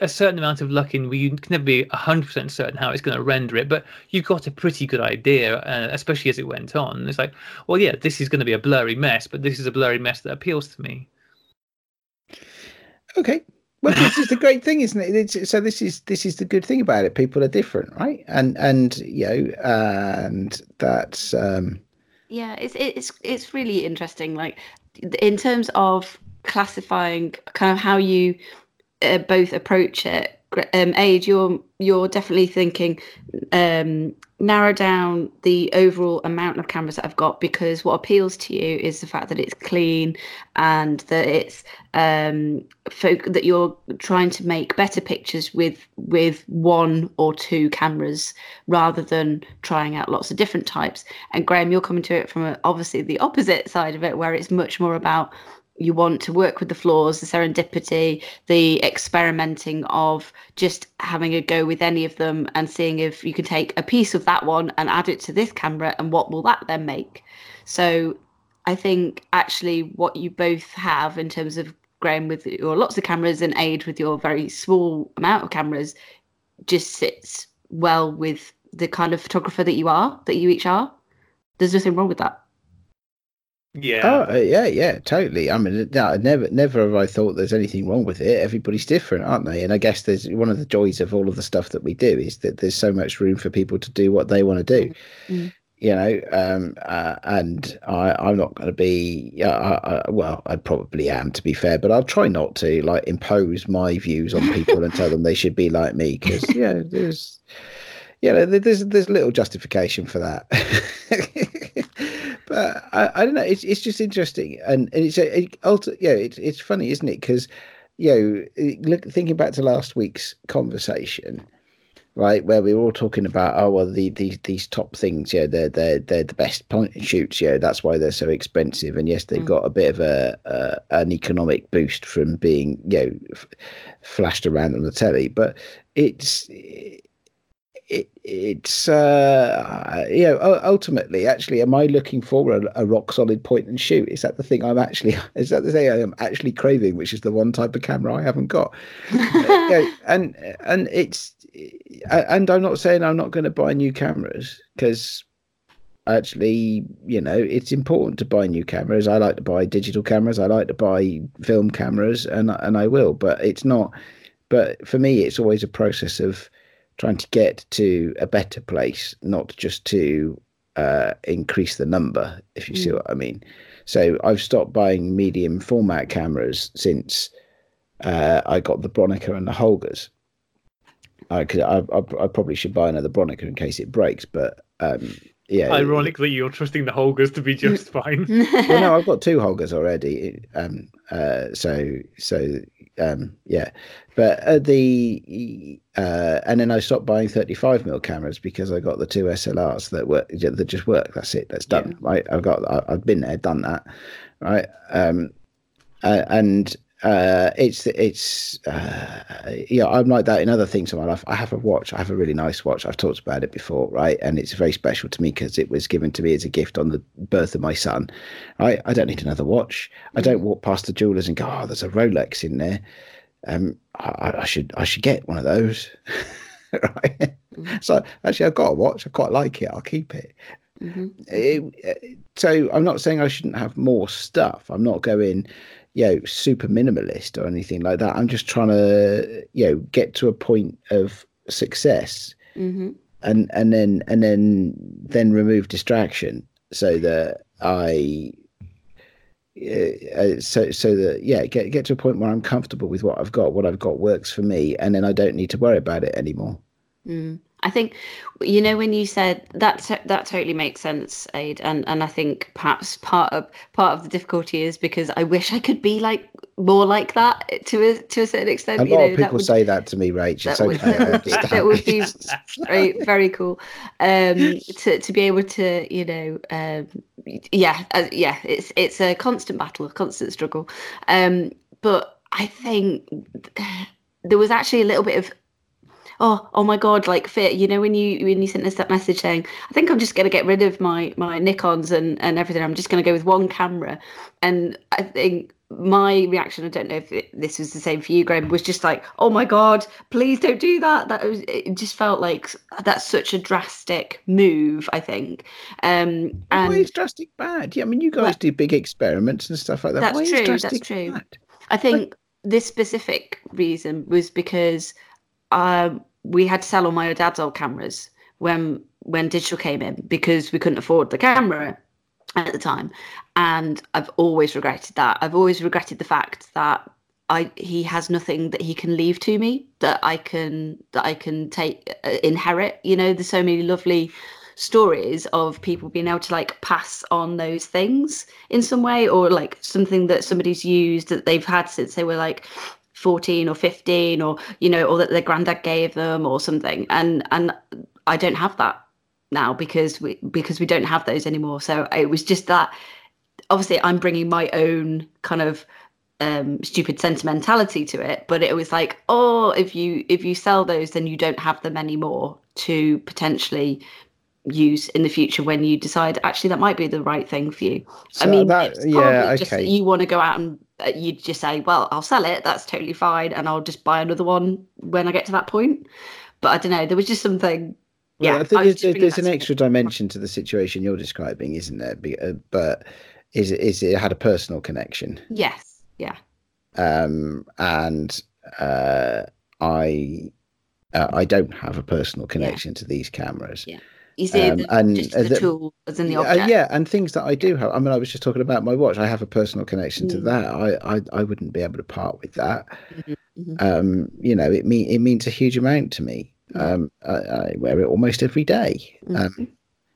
a certain amount of luck in where you can never be hundred percent certain how it's going to render it, but you got a pretty good idea, uh, especially as it went on. It's like, well, yeah, this is going to be a blurry mess, but this is a blurry mess that appeals to me. Okay, well, this is the great thing, isn't it? It's, so this is this is the good thing about it. People are different, right? And and you know, and that's um, yeah, it's it's it's really interesting. Like in terms of classifying kind of how you uh, both approach it. Um, Ade, you're you're definitely thinking um, narrow down the overall amount of cameras that I've got because what appeals to you is the fact that it's clean and that it's um, folk that you're trying to make better pictures with with one or two cameras rather than trying out lots of different types. And Graeme, you're coming to it from a, obviously the opposite side of it, where it's much more about you want to work with the flaws, the serendipity, the experimenting of just having a go with any of them and seeing if you can take a piece of that one and add it to this camera and what will that then make. So I think actually what you both have in terms of Graeme with your lots of cameras and Ade with your very small amount of cameras just sits well with the kind of photographer that you are, that you each are. There's nothing wrong with that. Yeah. Oh, yeah, yeah, totally. I mean, no, never, never have I thought there's anything wrong with it. Everybody's different, aren't they? And I guess there's one of the joys of all of the stuff that we do is that there's so much room for people to do what they want to do. Mm. You know, um, uh, and I, I'm not going to be. Uh, I, well, I probably am, to be fair, but I'll try not to like impose my views on people and tell them they should be like me because yeah, there's, yeah, there's there's little justification for that. [laughs] I, I don't know. It's it's just interesting, and, and it's a, it, ulti- yeah, it's it's funny, isn't it? Because you know, look, thinking back to last week's conversation, right, where we were all talking about, oh well, the, these these top things, yeah, they're they're they're the best point and shoots, yeah, that's why they're so expensive, and yes, they've mm. got a bit of a, a an economic boost from being you know f- flashed around on the telly, but it's it, it's uh, you know ultimately actually am i looking for a, a, rock solid point and shoot? Is that the thing i'm actually [laughs] is that the thing i am actually craving which is the one type of camera i haven't got? [laughs] Uh, and and it's and i'm not saying i'm not going to buy new cameras because actually you know it's important to buy new cameras. I like to buy digital cameras. I like to buy film cameras and and i will but it's not but for me it's always a process of trying to get to a better place, not just to uh, increase the number, if you mm. see what I mean. So I've stopped buying medium format cameras since uh, I got the Bronica and the Holgas. I, I, I, I, probably should buy another Bronica in case it breaks, but um, yeah. Ironically, you're trusting the Holgas to be just fine. [laughs] well, no, I've got two Holgas already. Um, uh, so so um, yeah, but uh, the uh, and then I stopped buying 35 mm cameras because I got the two SLRs that work that just work. That's it. That's done. Yeah. Right. I've got. I, have been there, done that. Right. Um, uh, and uh, it's it's uh, yeah, I'm like that in other things in my life. I have a watch. I have a really nice watch. I've talked about it before, right? And it's very special to me because it was given to me as a gift on the birth of my son. I I don't need another watch. I don't walk past the jewelers and go, "Oh, there's a Rolex in there." Um, I, I should I should get one of those. [laughs] right? Mm. So actually, I've got a watch. I quite like it. I'll keep it. Mhm. it, so I'm not saying I shouldn't have more stuff. I'm not going, you know, super minimalist or anything like that. I'm just trying to, you know, get to a point of success Mhm. and and then and then then remove distraction so that I uh, uh, so so that yeah get get to a point where I'm comfortable with what I've got what I've got works for me and then I don't need to worry about it anymore Mm. I think you know when you said that to- that totally makes sense, Ade, and and I think perhaps part of part of the difficulty is because I wish I could be like more like that to a to a certain extent. a you lot know, of that people would- say that to me Rach. That would, okay [laughs] that, would be, would be very very cool. Um to to be able to you know um yeah uh, yeah it's it's a constant battle a constant struggle. Um but i think there was actually a little bit of oh oh my god like fit you know when you when you sent us that message saying i think i'm just going to get rid of my my nikons and and everything. I'm just going to go with one camera. And i think my reaction i don't know if it, this was the same for you Graeme was just like oh my god please don't do that. That was it just felt like that's such a drastic move i think. Um why and is drastic bad? Yeah I mean you guys Well- do big experiments and stuff like that. That's why true, that's true. bad? I think this specific reason was because um, we had to sell all my dad's old cameras when when digital came in because we couldn't afford the camera at the time, and I've always regretted that. I've always regretted the fact that I he has nothing that he can leave to me that I can that I can take uh, inherit. You know, there's so many lovely stories of people being able to like pass on those things in some way or like something that somebody's used that they've had since they were like 14 or 15 or you know or that their granddad gave them or something. And and I don't have that now because we because we don't have those anymore. So it was just that obviously I'm bringing my own kind of um stupid sentimentality to it but it was like oh if you if you sell those then you don't have them anymore to potentially use in the future when you decide actually that might be the right thing for you. I mean, that yeah probably just that okay you want to go out and you just say, well, I'll sell it. That's totally fine, and I'll just buy another one when I get to that point. But I don't know. There was just something. Well, yeah, I think I there's, there's an extra dimension to the situation you're describing, isn't there? Be- uh, But is it is it had a personal connection, Yes. Yeah. um, and uh, I uh, I don't have a personal connection to these cameras. Yeah. Um, and, uh, the, the- tool as in the Uh, yeah, and things that I do have. I mean, I was just talking about my watch. I have a personal connection to Mm. that. I, I I wouldn't be able to part with that. Mhm, mhm. Um, you know, it mean it means a huge amount to me. Mm. Um, I, I wear it almost every day. Mhm. Um,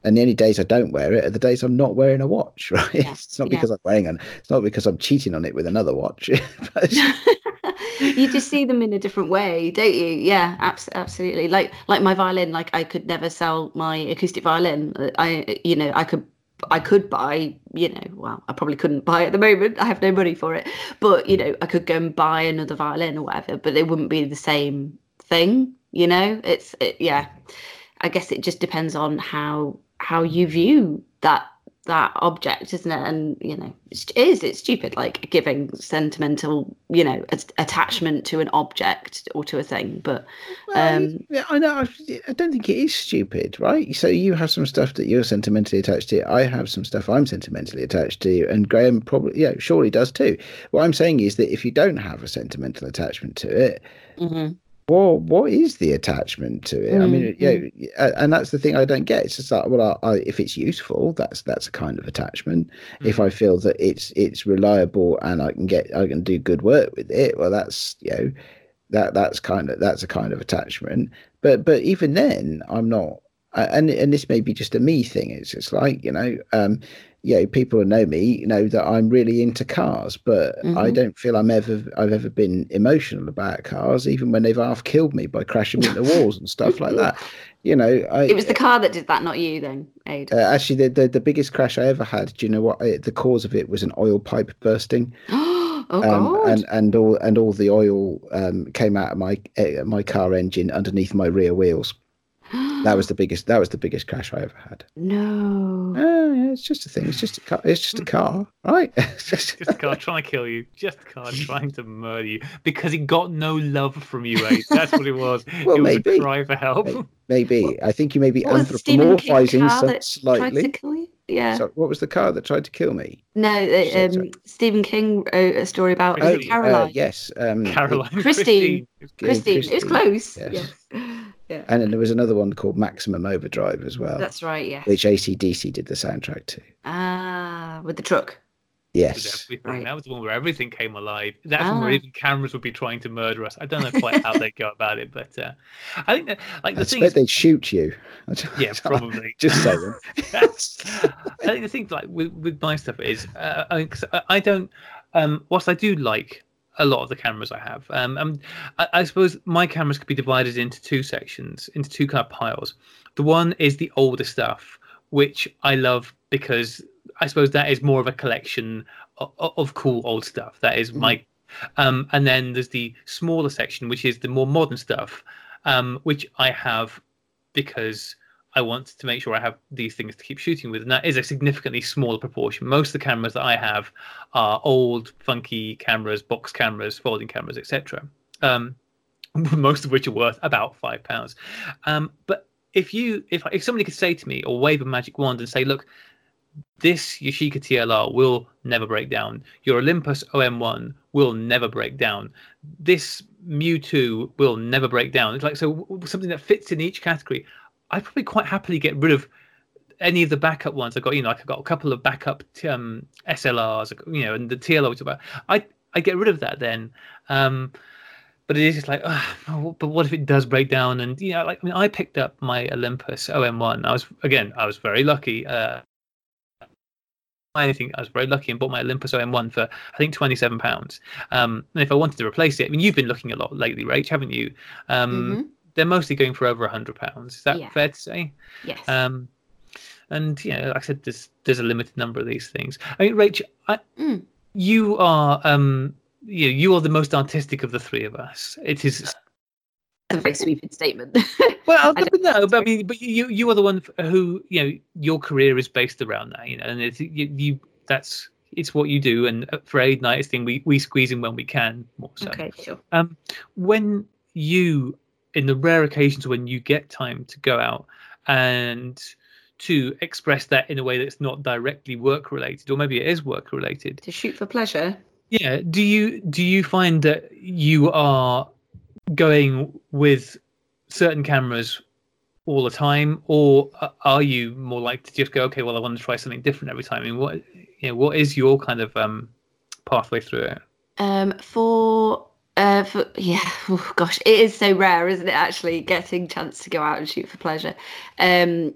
and the only days I don't wear it are the days I'm not wearing a watch. [laughs] Right? Yeah, It's not yeah. because I'm wearing an. It's not because I'm cheating on it with another watch. [laughs] But [laughs] [laughs] you just see them in a different way, don't you? Yeah, abs- absolutely. Like like my violin, like I could never sell my acoustic violin. I you know I could I could buy you know well I probably couldn't buy at the moment. I have no money for it, but you know I could go and buy another violin or whatever. But it wouldn't be the same thing. You know, it's it, yeah. I guess it just depends on how how you view that that object, isn't it? And you know, it's, it is stupid, like giving sentimental, you know, a- attachment to an object or to a thing. But Well, Um, yeah, I know. I, I don't think it is stupid, right? So you have some stuff that you're sentimentally attached to. I have some stuff I'm sentimentally attached to, and Graeme probably, yeah, surely does too. What I'm saying is that if you don't have a sentimental attachment to it, mhm, well, what is the attachment to it? I mean, Mm, you know, a- and that's the thing I don't get. It's just like, well, I, I, if it's useful, that's that's a kind of attachment. If I feel that it's it's reliable and I can get I can do good work with it, well, that's you know, that that's kind of that's a kind of attachment. But but even then, I'm not. And and this may be just a me thing. It's just like you know, um, you know, people who know me know that I'm really into cars, but I Mhm. don't feel I'm ever I've ever been emotional about cars, even when they've half killed me by crashing into walls and stuff like that. [laughs] You know, I it was the car that did that, not you. Then, Ade. uh, actually the, the the biggest crash I ever had. Do you know what? I, the cause of it was an oil pipe bursting, [gasps] oh um, God! and and all and all the oil um, came out of my uh, my car engine underneath my rear wheels. That was the biggest. That was the biggest crash I ever had. no. Oh, yeah, it's just a thing. It's just a car. It's just a car, right? [laughs] It's just, Just a car trying to kill you. Just a car trying to murder you because he got no love from you, Ade. That's what it was. [laughs] Well, it was maybe. a cry for help. Maybe. maybe. I think you may be What was the anthropomorphizing car some tried to slightly. kill you? Yeah. So, what was the car that tried to kill me? No, uh, um. Stephen King wrote a story about is Oh, uh, Caroline. Uh, yes. Um, Caroline. Christine. yeah, Christine. It was close. Yes. Yeah. Yeah. And then there was another one called Maximum Overdrive as well, That's right. Yeah. which ACDC did the soundtrack to. Ah, with the truck. Yes. Right. That was the one where everything came alive. That's one where Ah. even cameras would be trying to murder us. I don't know quite how they go about it, but uh, I think that, like I the thing expect is, they'd shoot you. [laughs] yeah, probably. [laughs] Just saying. [laughs] I think the thing like with, with my stuff is uh, I, 'cause I- I don't. Um, whilst I do like a lot of the cameras I have, um, um I, I suppose my cameras could be divided into two sections, into two kind of piles. The one is the older stuff, which I love because I suppose that is more of a collection of, of cool old stuff. That is my, um, and then there's the smaller section, which is the more modern stuff, um, which I have because I want to make sure I have these things to keep shooting with, and that is a significantly smaller proportion. Most of the cameras that I have are old, funky cameras, box cameras, folding cameras, etc. Um, [laughs] most of which are worth about five pounds. Um, but if you, if if somebody could say to me or wave a magic wand and say, look, this Yashica TLR will never break down. Your Olympus OM1 will never break down. This Mju II will never break down. It's like so something that fits in each category. I'd probably quite happily get rid of any of the backup ones. I've got, you know, like I've got a couple of backup um, SLRs, you know, and the TLR about. I I get rid of that then. Um, but it is just like, but what if it does break down? And you know, like I mean, I picked up my Olympus OM1. I was again, I was very lucky. Uh, I think I was very lucky and bought my Olympus OM1 for I think twenty seven pounds. Um, and if I wanted to replace it, I mean, you've been looking a lot lately, Rach, haven't you? Um, Mhm. They're mostly going for over a hundred pounds. Is that Yeah. fair to say? Yes. Um, and you know, like I said, there's there's a limited number of these things. I mean, Rach, I, Mm. you are um, you you are the most artistic of the three of us. It is a very sweeping statement. [laughs] well, no, but I mean, but you you are the one who you know your career is based around that, you know, and it's you, you that's it's what you do. And uh, for Ade and I, it's thing we we squeeze in when we can more so. okay, sure. Um, when you, in the rare occasions when you get time to go out and to express that in a way that's not directly work related, or maybe it is work related. To shoot for pleasure. Yeah. Do you do you find that you are going with certain cameras all the time, or are you more like to just go, okay, well, I want to try something different every time? I mean, what you know, what is your kind of um pathway through it? Um, for uh, for yeah, [laughs] oh, gosh, it is so rare, isn't it? Actually, getting chance to go out and shoot for pleasure. Um,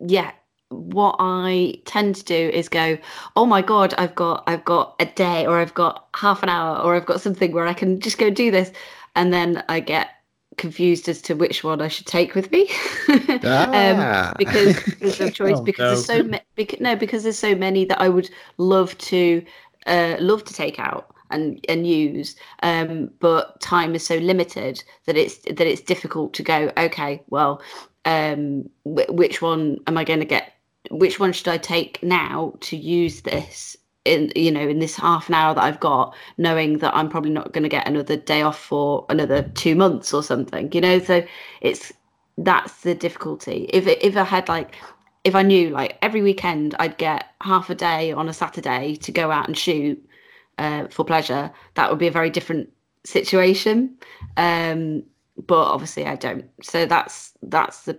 yeah, what I tend to do is go, oh my god, I've got I've got a day, or I've got half an hour, or I've got something where I can just go do this, and then I get confused as to which one I should take with me. [laughs] Ah. um, because [laughs] there's no choice Oh, because no. there's so many because no because there's so many that I would love to uh, love to take out and and use um, but time is so limited that it's that it's difficult to go okay well um, wh- which one am I going to get which one should I take now to use this in you know in this half an hour that I've got knowing that I'm probably not going to get another day off for another 2 months or something you know? So it's that's the difficulty. If if I had like if I knew like every weekend I'd get half a day on a Saturday to go out and shoot uh, for pleasure that would be a very different situation um but obviously I don't so that's that's the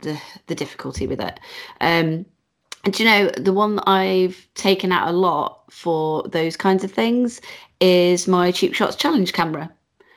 the, the difficulty with it um and do you know the one that I've taken out a lot for those kinds of things is my cheap shots challenge camera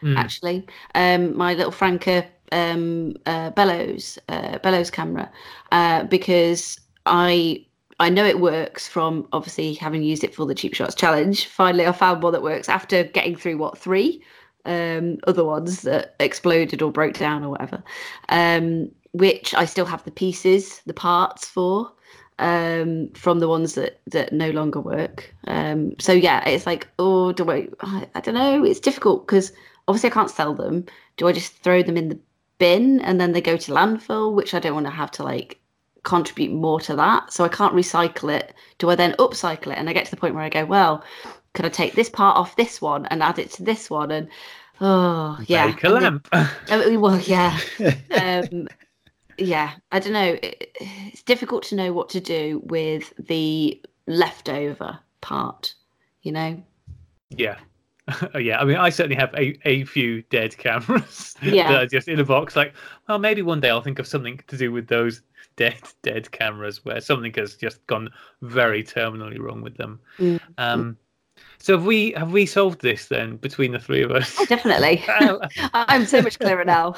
Mm. actually. Um, my little Franka um, uh, bellows uh, bellows camera uh, because I I know it works from obviously having used it for the cheap shots challenge. Finally, I found one that works after getting through what three um, other ones that exploded or broke down or whatever, um, which I still have the pieces, the parts for um from the ones that that no longer work. Um so yeah it's like oh do i i, I don't know. It's difficult because obviously i can't sell them. Do i just throw them in the bin and then they go to landfill, which I don't want to have to like contribute more to that. So I can't recycle it. Do I then upcycle it? And I get to the point where I go, well, could I take this part off this one and add it to this one? And oh yeah, Make a lamp. Then, [laughs] well, yeah, [laughs] um, yeah. I don't know. It, it's difficult to know what to do with the leftover part. You know. Yeah. [laughs] yeah, I mean, I certainly have a, a few dead cameras [laughs] Yeah. that are just in a box. Like, well, maybe one day I'll think of something to do with those [laughs] dead dead cameras where something has just gone very terminally wrong with them. Mm. Um, so have we have we solved this then between the three of us? Oh, definitely. I'm so much clearer now.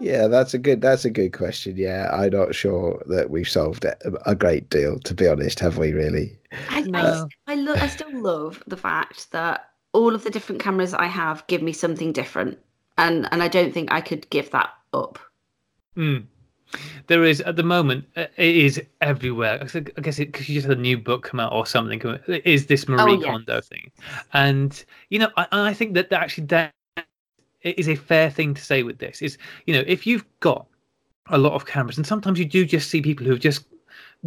Yeah, that's a good that's a good question. Yeah, I'm not sure that we've solved it a great deal, to be honest, have we really? I, No. I, I, lo- I still love the fact that all of the different cameras I have give me something different, and and I don't think I could give that up. Mm. There is at the moment. uh, It is everywhere. I think- I guess because you just had a new book come out or something. It is this Marie yeah. Kondo thing, and you know, I, I think that, that actually that is a fair thing to say with this. Is you know, if you've got a lot of cameras, and sometimes you do just see people who have just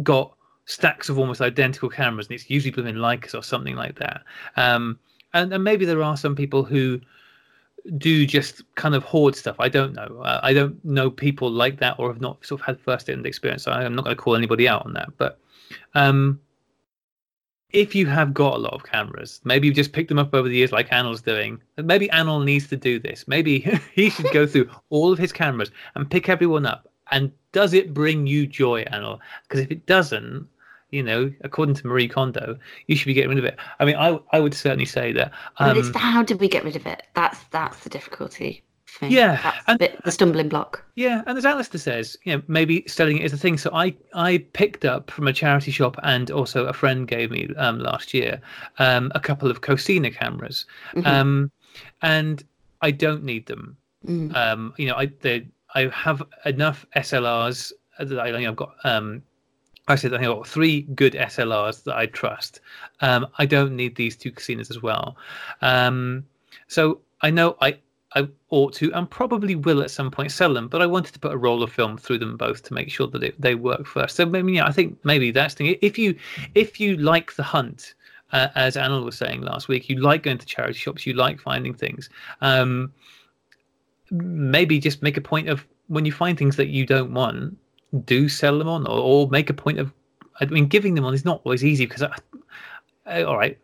got stacks of almost identical cameras, and it's usually within Leicas or something like that. Um, and, and maybe there are some people who do just kind of hoard stuff. I don't know. Uh, I don't know people like that or have not sort of had first-hand experience. So I'm not going to call anybody out on that. But um, if you have got a lot of cameras, maybe you've just picked them up over the years, like Anil's doing. Maybe Anil needs to do this. Maybe [laughs] he should go through all of his cameras and pick everyone up. And does it bring you joy, Anil? Because if it doesn't, you know, according to Marie Kondo, you should be getting rid of it. I mean, I I would certainly say that. But it's Um, the how did we get rid of it? That's that's the difficulty. Yeah, the, and- the stumbling block. Yeah, and as Alistair says, you know, maybe selling it is a thing. So I I picked up from a charity shop and also a friend gave me um, last year um, a couple of Cosina cameras, Mhm. um, and I don't need them. Mm. Um, you know, I they, I have enough SLRs that I, you know, I've got. Um, I said I think I've got three good SLRs that I trust. Um, I don't need these two Cosinas as well. Um, so I know I I ought to and probably will at some point sell them, but I wanted to put a roll of film through them both to make sure that it, they work first. So yeah, I think maybe that's the thing. If you if you like the hunt, uh, as Anna was saying last week, you like going to charity shops, you like finding things. Um, maybe just make a point of when you find things that you don't want, do sell them on, or, or make a point of. I mean, giving them on is not always easy because, I, all right,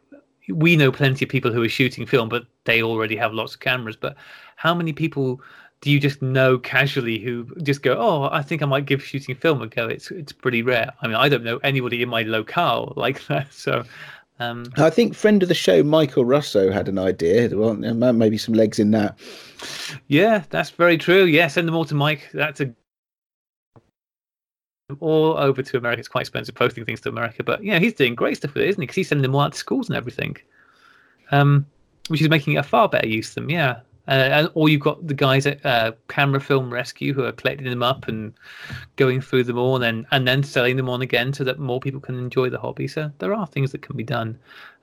we know plenty of people who are shooting film, but they already have lots of cameras. But how many people do you just know casually who just go, "Oh, I think I might give shooting film a go"? It's it's pretty rare. I mean, I don't know anybody in my locale [laughs] like that. So, um, I think friend of the show Michael Raso had an idea. Well, maybe some legs in that. yeah, that's very true. Yeah, send them all to Mike. That's a all over to America. It's quite expensive posting things to America, but yeah, he's doing great stuff with it, isn't he? Because he's sending them all out to schools and everything, um, which is making a far better use of them. Yeah. Uh, and, or you've got the guys at uh, Camera Film Rescue who are collecting them up and going through them all, and then and then selling them on again so that more people can enjoy the hobby. So there are things that can be done.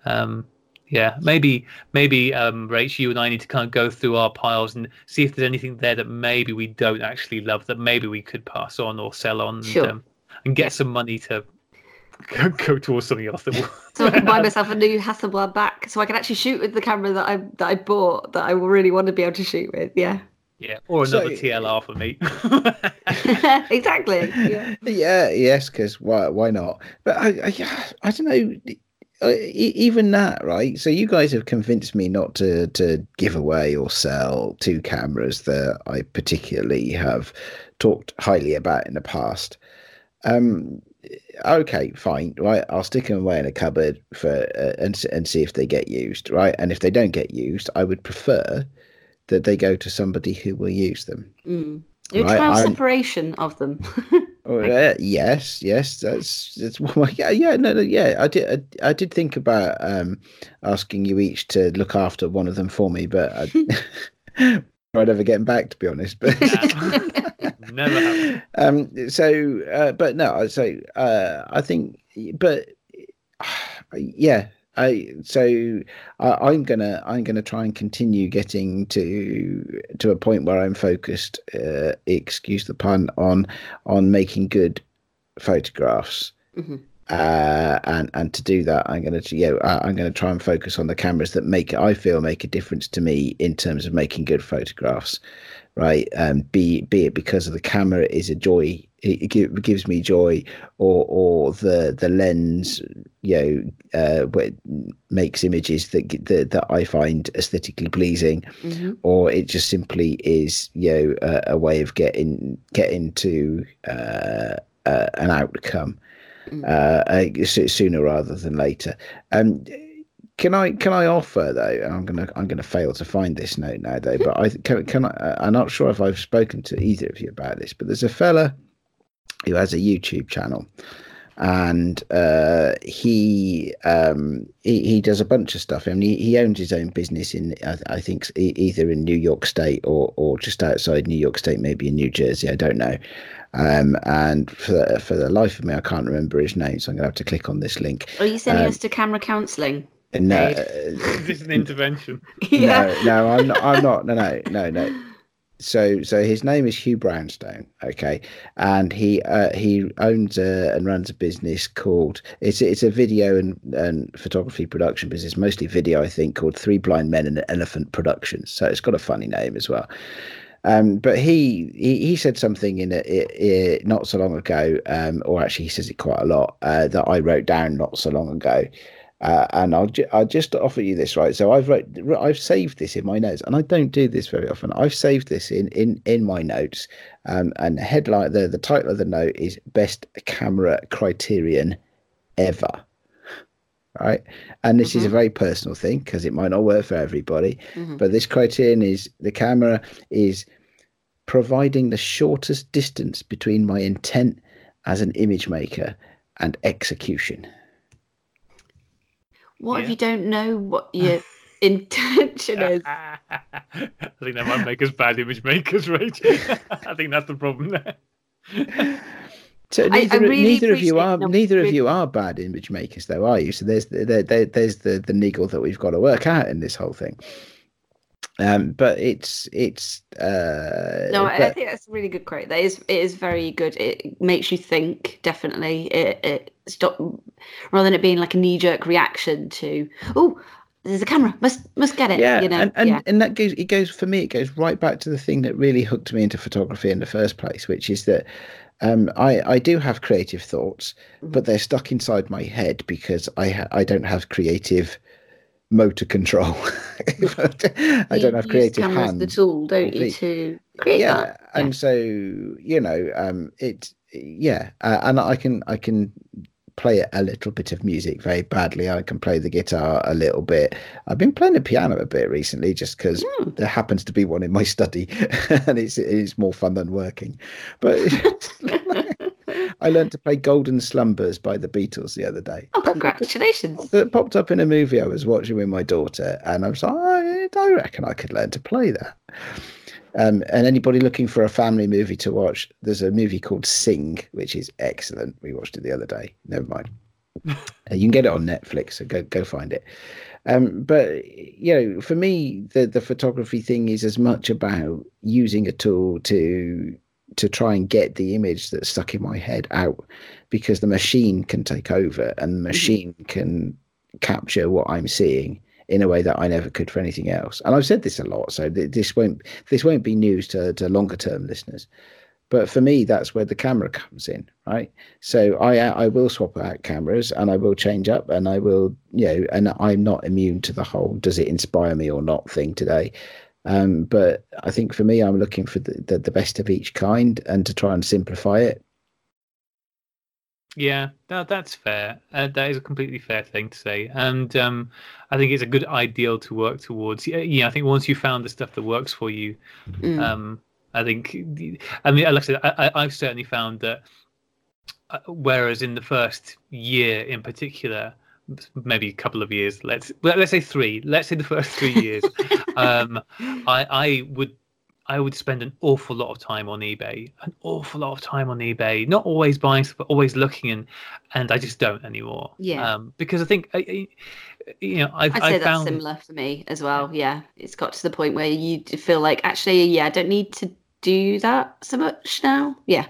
Um, yeah, maybe maybe um, Rach, you and I need to kind of go through our piles and see if there's anything there that maybe we don't actually love that maybe we could pass on or sell on Sure. and, um, and get Yeah. some money to go, go towards something else that will. So I can buy [laughs] myself a new Hasselblad back, so I can actually shoot with the camera that I that I bought that I really want to be able to shoot with. Yeah, yeah, or So- another TLR for me. [laughs] exactly. Yeah. [laughs] Yeah, yes, because why why not? But I I, I don't know. Uh, Even that, right? So you guys have convinced me not to to give away or sell two cameras that I particularly have talked highly about in the past. Um, okay, fine, right? I'll stick them away in a cupboard for uh, and and see if they get used, right? And if they don't get used, I would prefer that they go to somebody who will use them. Mm. Do Right, trial I'm- separation of them. [laughs] Oh, uh, yes, yes, that's that's well, yeah, yeah, no, no, yeah. I did, I, I did think about um asking you each to look after one of them for me, but I, [laughs] [laughs] I'd ever getting back to be honest. But Never happened. um, so, uh, but no, I so uh, I think, but [sighs] yeah, I so I, am gonna I'm gonna try and continue getting to to a point where I'm focused. Uh, excuse the pun on on making good photographs. Mm-hmm. Uh, and and to do that, I'm gonna yeah I'm gonna try and focus on the cameras that make I feel make a difference to me in terms of making good photographs, right? Um, be be it because of the camera is a joy it, it gives me joy, or or the the lens, you know, uh, makes images that, that that I find aesthetically pleasing, mm-hmm. or it just simply is, you know, a, a way of getting getting to uh, uh, an outcome mm-hmm. uh, sooner rather than later. Um, can I can I offer though? I'm gonna I'm gonna fail to find this note now though. But I can can I? I'm not sure if I've spoken to either of you about this. But there's a fella who has a YouTube channel, and uh, he, um, he he does a bunch of stuff. I mean, he, he owns his own business in I, I, think either in New York State or or just outside New York State, maybe in New Jersey. I don't know. Um, and for the, for the life of me, I can't remember his name, so I'm gonna have to click on this link. Are you sending um, us to camera counselling? No, Is [laughs] this is an intervention. [laughs] yeah. No, no, I'm not. I'm not. No, no, no, no so so his name is Hugh Brownstone, okay, and he uh, he owns a, and runs a business called it's it's a video and, and photography production business, mostly video, I think, called Three Blind Men and an Elephant Productions. So it's got a funny name as well. Um, but he, he he said something in it, not so long ago, um, or actually he says it quite a lot uh, that I wrote down not so long ago. Uh, and I'll ju- I'll just offer you this right. So I've wrote, I've saved this in my notes, and I don't do this very often. I've saved this in in in my notes, um, and the headline the the title of the note is best camera criterion ever. Right, and this mm-hmm. is a mm-hmm. very personal thing because it might not work for everybody, mm-hmm. but this criterion is the camera is providing the shortest distance between my intent as an image maker and execution. What yeah. if you don't know what [laughs] your intention is? I think that might make us bad image makers, right? [laughs] I think that's the problem there. So neither, I, I really neither of you are neither of you are bad image makers, though, are you? So there's the, there, there's the the niggle that we've got to work out in this whole thing. Um, but it's it's uh, no, but... I think that's a really good quote. That is it is very good. It makes you think. Definitely, it it stop rather than it being like a knee jerk reaction to oh there's a camera must must get it yeah you know and, and, yeah. and that goes it goes for me it goes right back to the thing that really hooked me into photography in the first place which is that um, I, I do have creative thoughts, mm-hmm. but they're stuck inside my head because I ha- I don't have creative motor control. [laughs] [laughs] I don't have creative hands. the tool, don't you, to create yeah, that? Yeah, and so you know, um, it yeah, uh, and I can I can play a little bit of music very badly. I can play the guitar a little bit. I've been playing the piano a bit recently just because mm. there happens to be one in my study [laughs] and it's it's more fun than working. But I learned to play Golden Slumbers by the Beatles the other day. Oh, congratulations. It popped up in a movie I was watching with my daughter and I was like, oh, I reckon I could learn to play that. Um, and anybody looking for a family movie to watch, there's a movie called Sing, which is excellent. We watched it the other day. Never mind. uh, [laughs] you can get it on Netflix, so go go find it. Um, but you know, for me, the the photography thing is as much about using a tool to to try and get the image that's stuck in my head out, because the machine can take over and the mm-hmm. machine can capture what I'm seeing in a way that I never could for anything else. And I've said this a lot, so this won't this won't be news to, to longer term listeners. But for me, that's where the camera comes in, right? So I I will swap out cameras and I will change up and I will you know and I'm not immune to the whole does it inspire me or not thing today. Um, but I think for me, I'm looking for the, the, the best of each kind and to try and simplify it yeah, that, that's fair. Uh, that is a completely fair thing to say, and um, I think it's a good ideal to work towards. Yeah, yeah I think once you found the stuff that works for you, mm. um, I think. I mean, like I said, I, I've certainly found that. Uh, whereas in the first year, in particular, maybe a couple of years, let's let's say three. Let's say the first three years, [laughs] um, I I would I would spend an awful lot of time on eBay, an awful lot of time on eBay, not always buying stuff, but always looking, and and I just don't anymore. Yeah. Um, because I think, I, I- you know, I've, I'd say I've that's found similar for me as well. Yeah, it's got to the point where you feel like actually, yeah, I don't need to do that so much now. Yeah,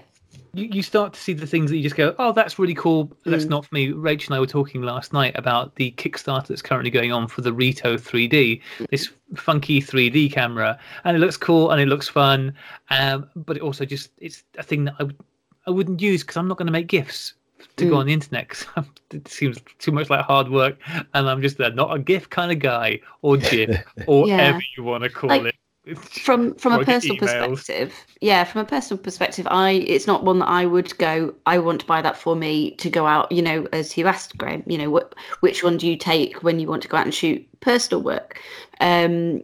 you, you start to see the things that you just go, oh, that's really cool. That's Mm. not for me. Rachel and I were talking last night about the Kickstarter that's currently going on for the Reto 3D, this funky 3D camera, and it looks cool and it looks fun. Um, but it also just it's a thing that I would I wouldn't use because I'm not going to make gifts to go Mm. on the internet 'cause [laughs] it seems too much like hard work, and I'm just uh, not a GIF kind of guy or [laughs] GIF or Yeah. whatever you want to call Like, it. [laughs] from from a personal emails. perspective yeah from a personal perspective i it's not one that i would go i want to buy that for me to go out you know as you asked Graeme you know what which one do you take when you want to go out and shoot personal work? Um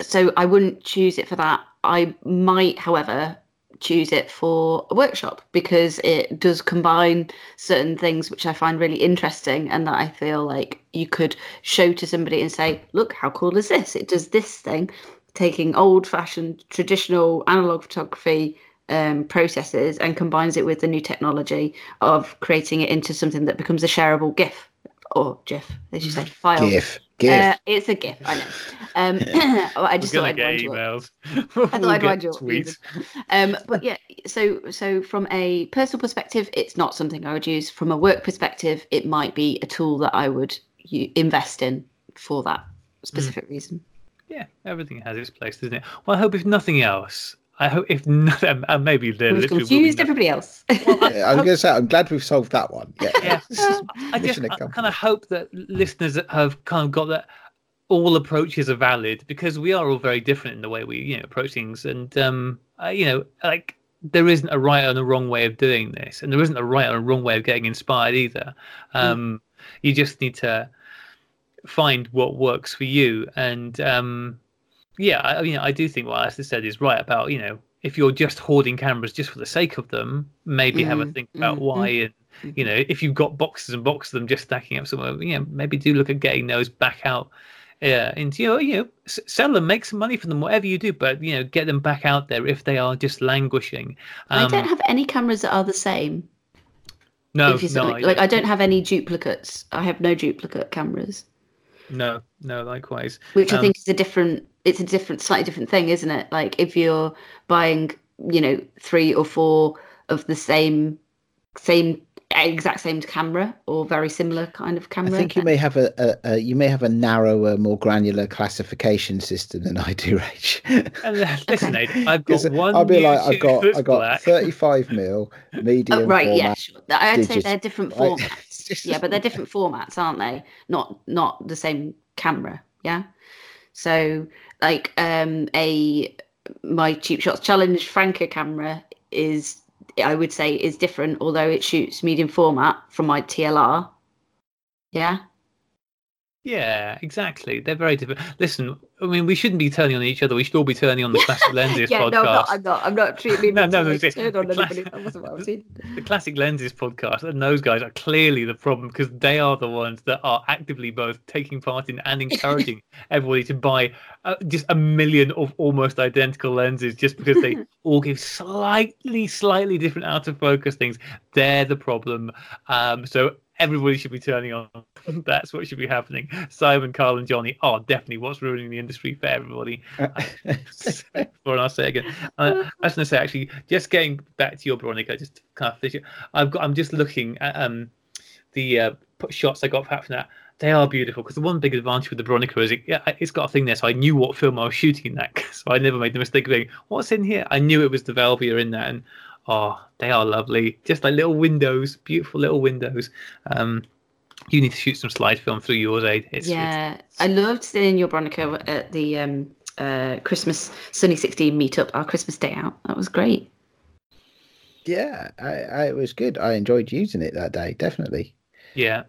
so i wouldn't choose it for that. I might however choose it for a workshop because it does combine certain things which i find really interesting and that i feel like you could show to somebody and say look how cool is this? It does this thing taking old fashioned traditional analog photography um, processes and combines it with the new technology of creating it into something that becomes a shareable GIF or GIF, as you say, file. GIF. GIF. Uh, it's a GIF, I know. [laughs] Um, [coughs] I just We're thought gonna I'd get wind emails. [laughs] I thought I'd wind you up, tweets. Um, but yeah, so so from a personal perspective, it's not something I would use. From a work perspective, it might be a tool that I would u- invest in for that specific reason. Yeah, everything has its place, doesn't it? Well, I hope if nothing else, I hope if nothing, and maybe there We've literally will be confused everybody else. [laughs] Yeah, I'm going to say, I'm glad we've solved that one. Yeah. Yeah. [laughs] I just I accomplished. kind of hope that listeners have kind of got that all approaches are valid because we are all very different in the way we you know approach things, and um, uh, you know, like there isn't a right and a wrong way of doing this, and there isn't a right and a wrong way of getting inspired either. Um, You just need to find what works for you, and um, yeah, I, you know, I do think what Alistair said is right about you know if you're just hoarding cameras just for the sake of them, maybe have a Mm, think about mm, why and you know if you've got boxes and boxes of them just stacking up somewhere you know maybe do look at getting those back out yeah into you know, you know sell them make some money from them whatever you do but you know get them back out there if they are just languishing. I um, don't have any cameras that are the same. no no, no, like, I don't have any duplicates. I have no duplicate cameras, no no likewise which I Um, think is a different. It's a different, slightly different thing, isn't it? Like if you're buying, you know, three or four of the same, same exact same camera or very similar kind of camera. I think you may have a, a, a you may have a narrower, more granular classification system than I do, Rach. [laughs] uh, listen Okay. I've got 'Cause one I'll be like, I've [laughs] got I've got black. 35 mil [laughs] medium Oh, right, format. yeah, sure. I'd say they're different formats. It's yeah, but they're different formats, aren't they? Not not the same camera. Yeah. So like um a my cheap shots challenge Franka camera is I would say is different, although it shoots medium format from my TLR. Yeah. Yeah, exactly. They're very different. Listen, I mean, we shouldn't be turning on each other. We should all be turning on the Classic Lenses [laughs] yeah, podcast. no, I'm not. I'm not. I'm not treating [laughs] No, no, no, no, no, on the anybody. That wasn't what I was saying. the Classic Lenses podcast, and those guys are clearly the problem because they are the ones that are actively both taking part in and encouraging [laughs] everybody to buy uh, just a million of almost identical lenses just because they all give slightly, slightly different out of focus things. They're the problem. Um, so everybody should be turning on. [laughs] That's what should be happening. Simon, Carl, and Johnny are definitely what's ruining the industry for everybody. [laughs] for I'll say again. Uh, I was going to say actually, just getting back to your Bronica, just kind of finish. I've got. I'm just looking at um the uh, shots I got from that. They are beautiful because the one big advantage with the Bronica is it, yeah, it's got a thing there, so I knew what film I was shooting in that. [laughs] So I never made the mistake of going, "What's in here?" I knew it was the Velvia in that, and oh, they are lovely, just like little windows, beautiful little windows. Um, you need to shoot some slide film through yours, Ade. It's, yeah, I loved seeing your Bronica at the um, uh, Christmas Sunny 16 meetup, our Christmas day out. That was great. yeah, I, I, it was good. I enjoyed using it that day, definitely. Yeah.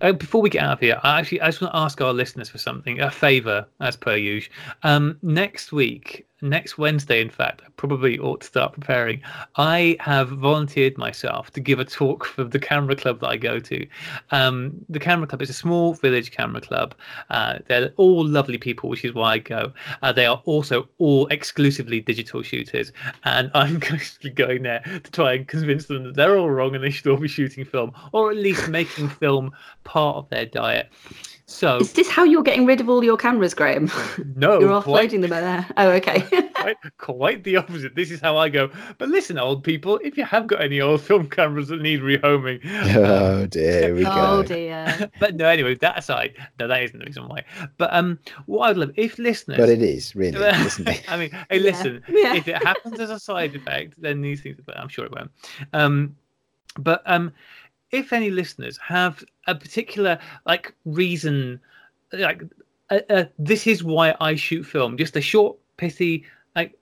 Uh, before we get out of here, I actually I just want to ask our listeners for something, a favour, as per usual. Um, next week, next Wednesday, in fact, I probably ought to start preparing. I have volunteered myself to give a talk for the camera club that I go to. Um, the camera club is a small village camera club. Uh, they're all lovely people, which is why I go. Uh, they are also all exclusively digital shooters, and I'm [laughs] going to be going there to try and convince them that they're all wrong and they should all be shooting film, or at least making film part of their diet. So Is this how you're getting rid of all your cameras, Graeme? [laughs] no, you're quite, offloading them there. Oh, okay. [laughs] quite, quite the opposite. This is how I go. But listen, old people, if you have got any old film cameras that need rehoming, [laughs] Oh dear, here we go. oh dear. but no, anyway, that aside, no, that isn't the reason why. But um, what I'd love if listeners, But it is really, isn't it? I mean, hey, Yeah. listen, Yeah. if it happens as a side effect, then these things, but I'm sure it won't. Um, but um, if any listeners have a particular like reason, like uh, uh, this is why I shoot film, just a short, pithy, like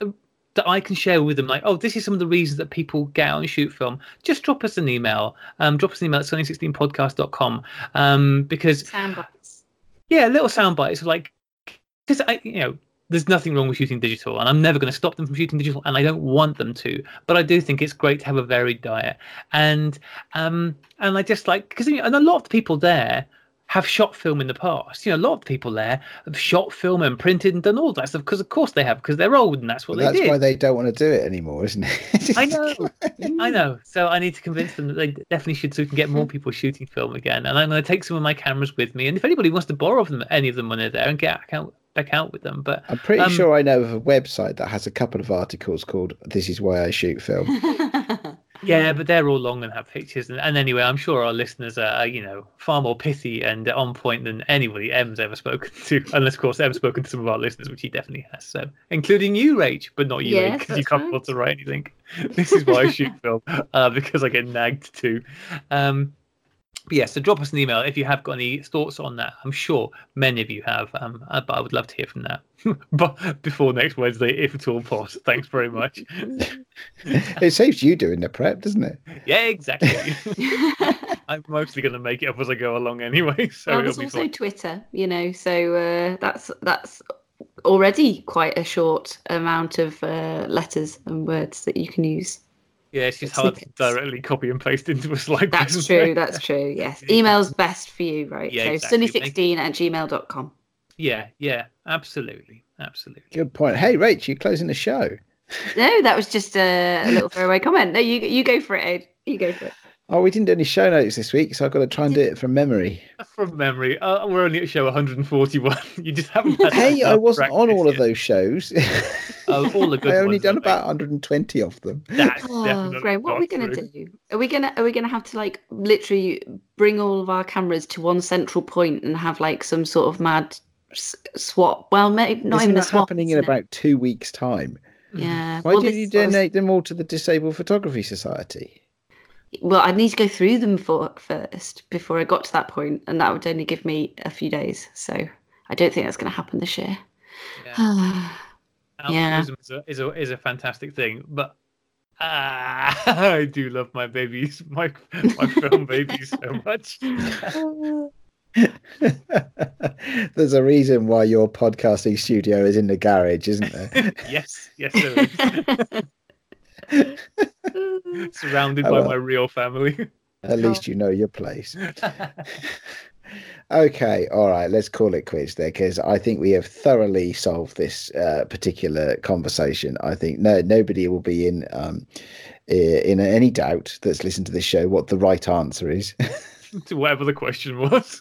uh, that I can share with them, like, oh, this is some of the reasons that people get out and shoot film. Just drop us an email. Um, drop us an email at sunny16podcast.com. Um, because Sound bites. yeah, little sound bites like because I you know there's nothing wrong with shooting digital and I'm never going to stop them from shooting digital and I don't want them to but I do think it's great to have a varied diet and um and I just like because and a lot of the people there have shot film in the past you know a lot of the people there have shot film and printed and done all that stuff because of course they have because they're old and that's what Well, they that's did why they don't want to do it anymore, isn't it? [laughs] I know, I know. [laughs] So I need to convince them that they definitely should, so we can get more people shooting film again. And I'm going to take some of my cameras with me. And if anybody wants to borrow them, any of them when they're there, and get out, back out with them. But I'm pretty Um, sure I know of a website that has a couple of articles called "This is why I shoot film." [laughs] yeah, but they're all long and have pictures. And, and anyway, I'm sure our listeners are, you know, far more pithy and on point than anybody M's ever spoken to. [laughs] Unless, of course, M's spoken to some of our listeners, which he definitely has. So, including you, Rach, but not you, Yes, because you that's can't right. to write anything. [laughs] This is why I shoot film, uh, because I get nagged too. Um, but yeah, so drop us an email if you have got any thoughts on that. I'm sure many of you have, um, uh, but I would love to hear from that. [laughs] but before next Wednesday, if at all possible. Thanks very much. [laughs] it saves you doing the prep, doesn't it? Yeah, exactly. [laughs] I'm mostly going to make it up as I go along anyway, so well, there's also fine. Twitter, you know, so uh, that's that's already quite a short amount of uh, letters and words that you can use. Yeah, it's just hard to directly copy and paste into a slide. That's presentation. [laughs] true. That's true. Yes. Email's best for you, right? Yeah, so exactly. sunny16 at gmail.com. Yeah, yeah, absolutely, absolutely. Good point. Hey, Rach, you're closing the show. No, that was just a, a little throwaway comment. No, you you go for it, Ade. You go for it. Oh, we didn't do any show notes this week, so I've got to try and do it from memory. [laughs] From memory, uh, we're only at show 141. [laughs] You just haven't. Had Hey, I wasn't on practice all of those shows. [laughs] Oh, all the good I only ones, done I think. about 120 of them. That's Oh, definitely Graeme, what are we gonna through. do? Are we gonna are we gonna have to like literally bring all of our cameras to one central point and have like some sort of mad s- swap? Well, maybe not Isn't even a swap. happening in it? about two weeks' time? Yeah. Why well, didn't this you was- donate them all to the Disabled Photography Society? Well, I'd need to go through them for first before I got to that point, and that would only give me a few days. So I don't think that's going to happen this year. Yeah. [sighs] Yeah. Altruism is a, is a is a fantastic thing, but ah, [laughs] I do love my babies, my my film babies so [laughs] much. [laughs] There's a reason why your podcasting studio is in the garage, isn't there? yes, yes, there is. [laughs] Surrounded Oh, by well. my real family. At least you know your place. [laughs] [laughs] Okay, all right, let's call it quits there because I think we have thoroughly solved this uh, particular conversation. I think no nobody will be in um, in any doubt that's listened to this show what the right answer is. to whatever the question was.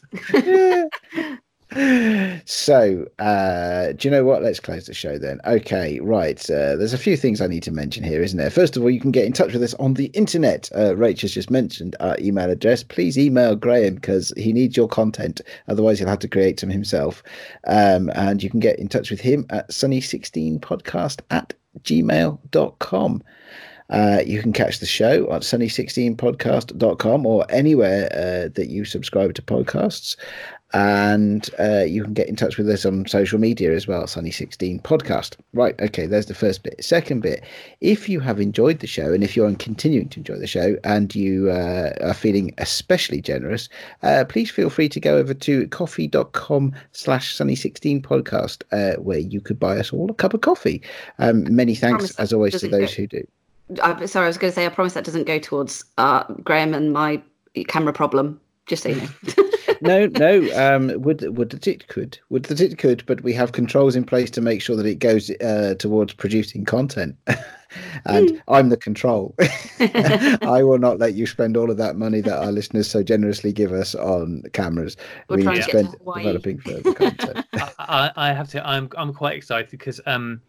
So, uh, do you know what? Let's close the show then. Okay, right. Uh, there's a few things I need to mention here, isn't there? First of all, you can get in touch with us on the internet. Uh, Rach has just mentioned our email address. Please email Graeme because he needs your content. Otherwise, he'll have to create some himself. Um, and you can get in touch with him at sunny16podcast at gmail.com. Uh, you can catch the show on sunny16podcast.com or anywhere uh, that you subscribe to podcasts. And uh, you can get in touch with us on social media as well, Sunny16 Podcast. Right, okay, there's the first bit. Second bit, if you have enjoyed the show and if you're continuing to enjoy the show and you uh, are feeling especially generous, uh, please feel free to go over to ko-fi.com slash Sunny16 Podcast, uh, where you could buy us all a cup of coffee. Um, many thanks, as always, to those who do. I, sorry, I was going to say, I promise that doesn't go towards uh, Graeme and my camera problem. Just so you know. [laughs] no, no. Um, would would that it could? Would that it could? But we have controls in place to make sure that it goes uh, towards producing content. [laughs] and mm. I'm the control. [laughs] [laughs] I will not let you spend all of that money that our listeners so generously give us on cameras. We're we need to spend developing further content. I, I, have to. I'm I'm quite excited because um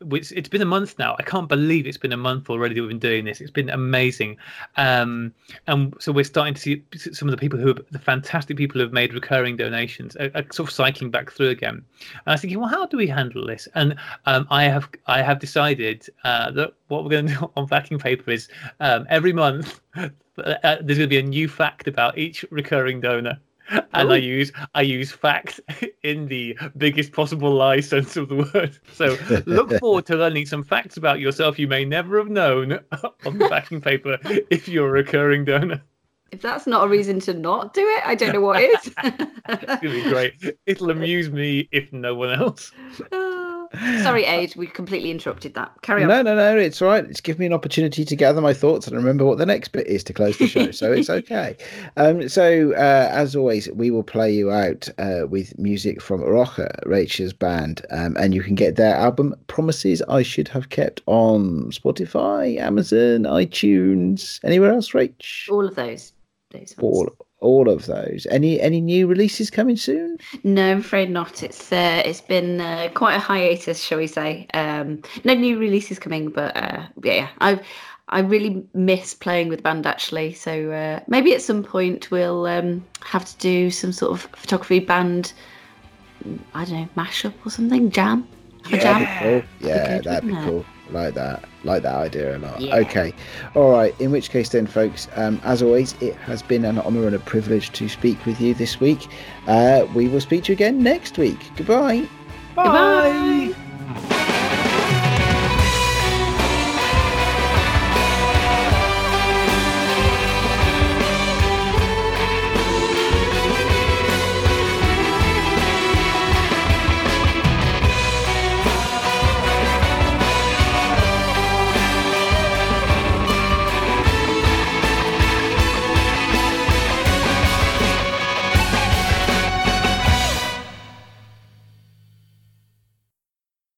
it's, it's been a month now. I can't believe it's been a month already that we've been doing this. It's been amazing, um, and so we're starting to see some of the people who, are, the fantastic people who have made recurring donations, are, are sort of cycling back through again. And I was thinking, well, how do we handle this? And um, I have I have decided uh, that what we're going to do [laughs] on backing paper is um, every month [laughs] uh, there's going to be a new fact about each recurring donor and Ooh. I use I use fact [laughs] in the biggest possible lie sense of the word. So look [laughs] forward to learning some facts about yourself you may never have known [laughs] on the backing paper if you're a recurring donor. If that's not a reason to not do it, I don't know what is. it's gonna be great. It'll amuse me if no one else. Ah. Sorry, Ade, we completely interrupted that. Carry on. No, no, no, it's all right. It's given me an opportunity to gather my thoughts and remember what the next bit is to close the show. So it's [laughs] okay. Um, so, uh, as always, we will play you out uh, with music from Roja, Rachel's band. Um, and you can get their album Promises I Should Have Kept on Spotify, Amazon, iTunes, anywhere else, Rach? All of those. those All all of those. Any any new releases coming soon? No, I'm afraid not. It's uh, it's been uh, quite a hiatus, shall we say? Um, no new releases coming, but uh, yeah, I I really miss playing with the band actually. So uh, maybe at some point we'll um, have to do some sort of photography band. I don't know, mashup or something, jam. Yeah, jam. Cool. yeah, that'd be cool like that like that idea a lot yeah. okay. All right. In which case then folks um, as always it has been an honor and a privilege to speak with you this week. Uh, we will speak to you again next week. Goodbye. Bye. goodbye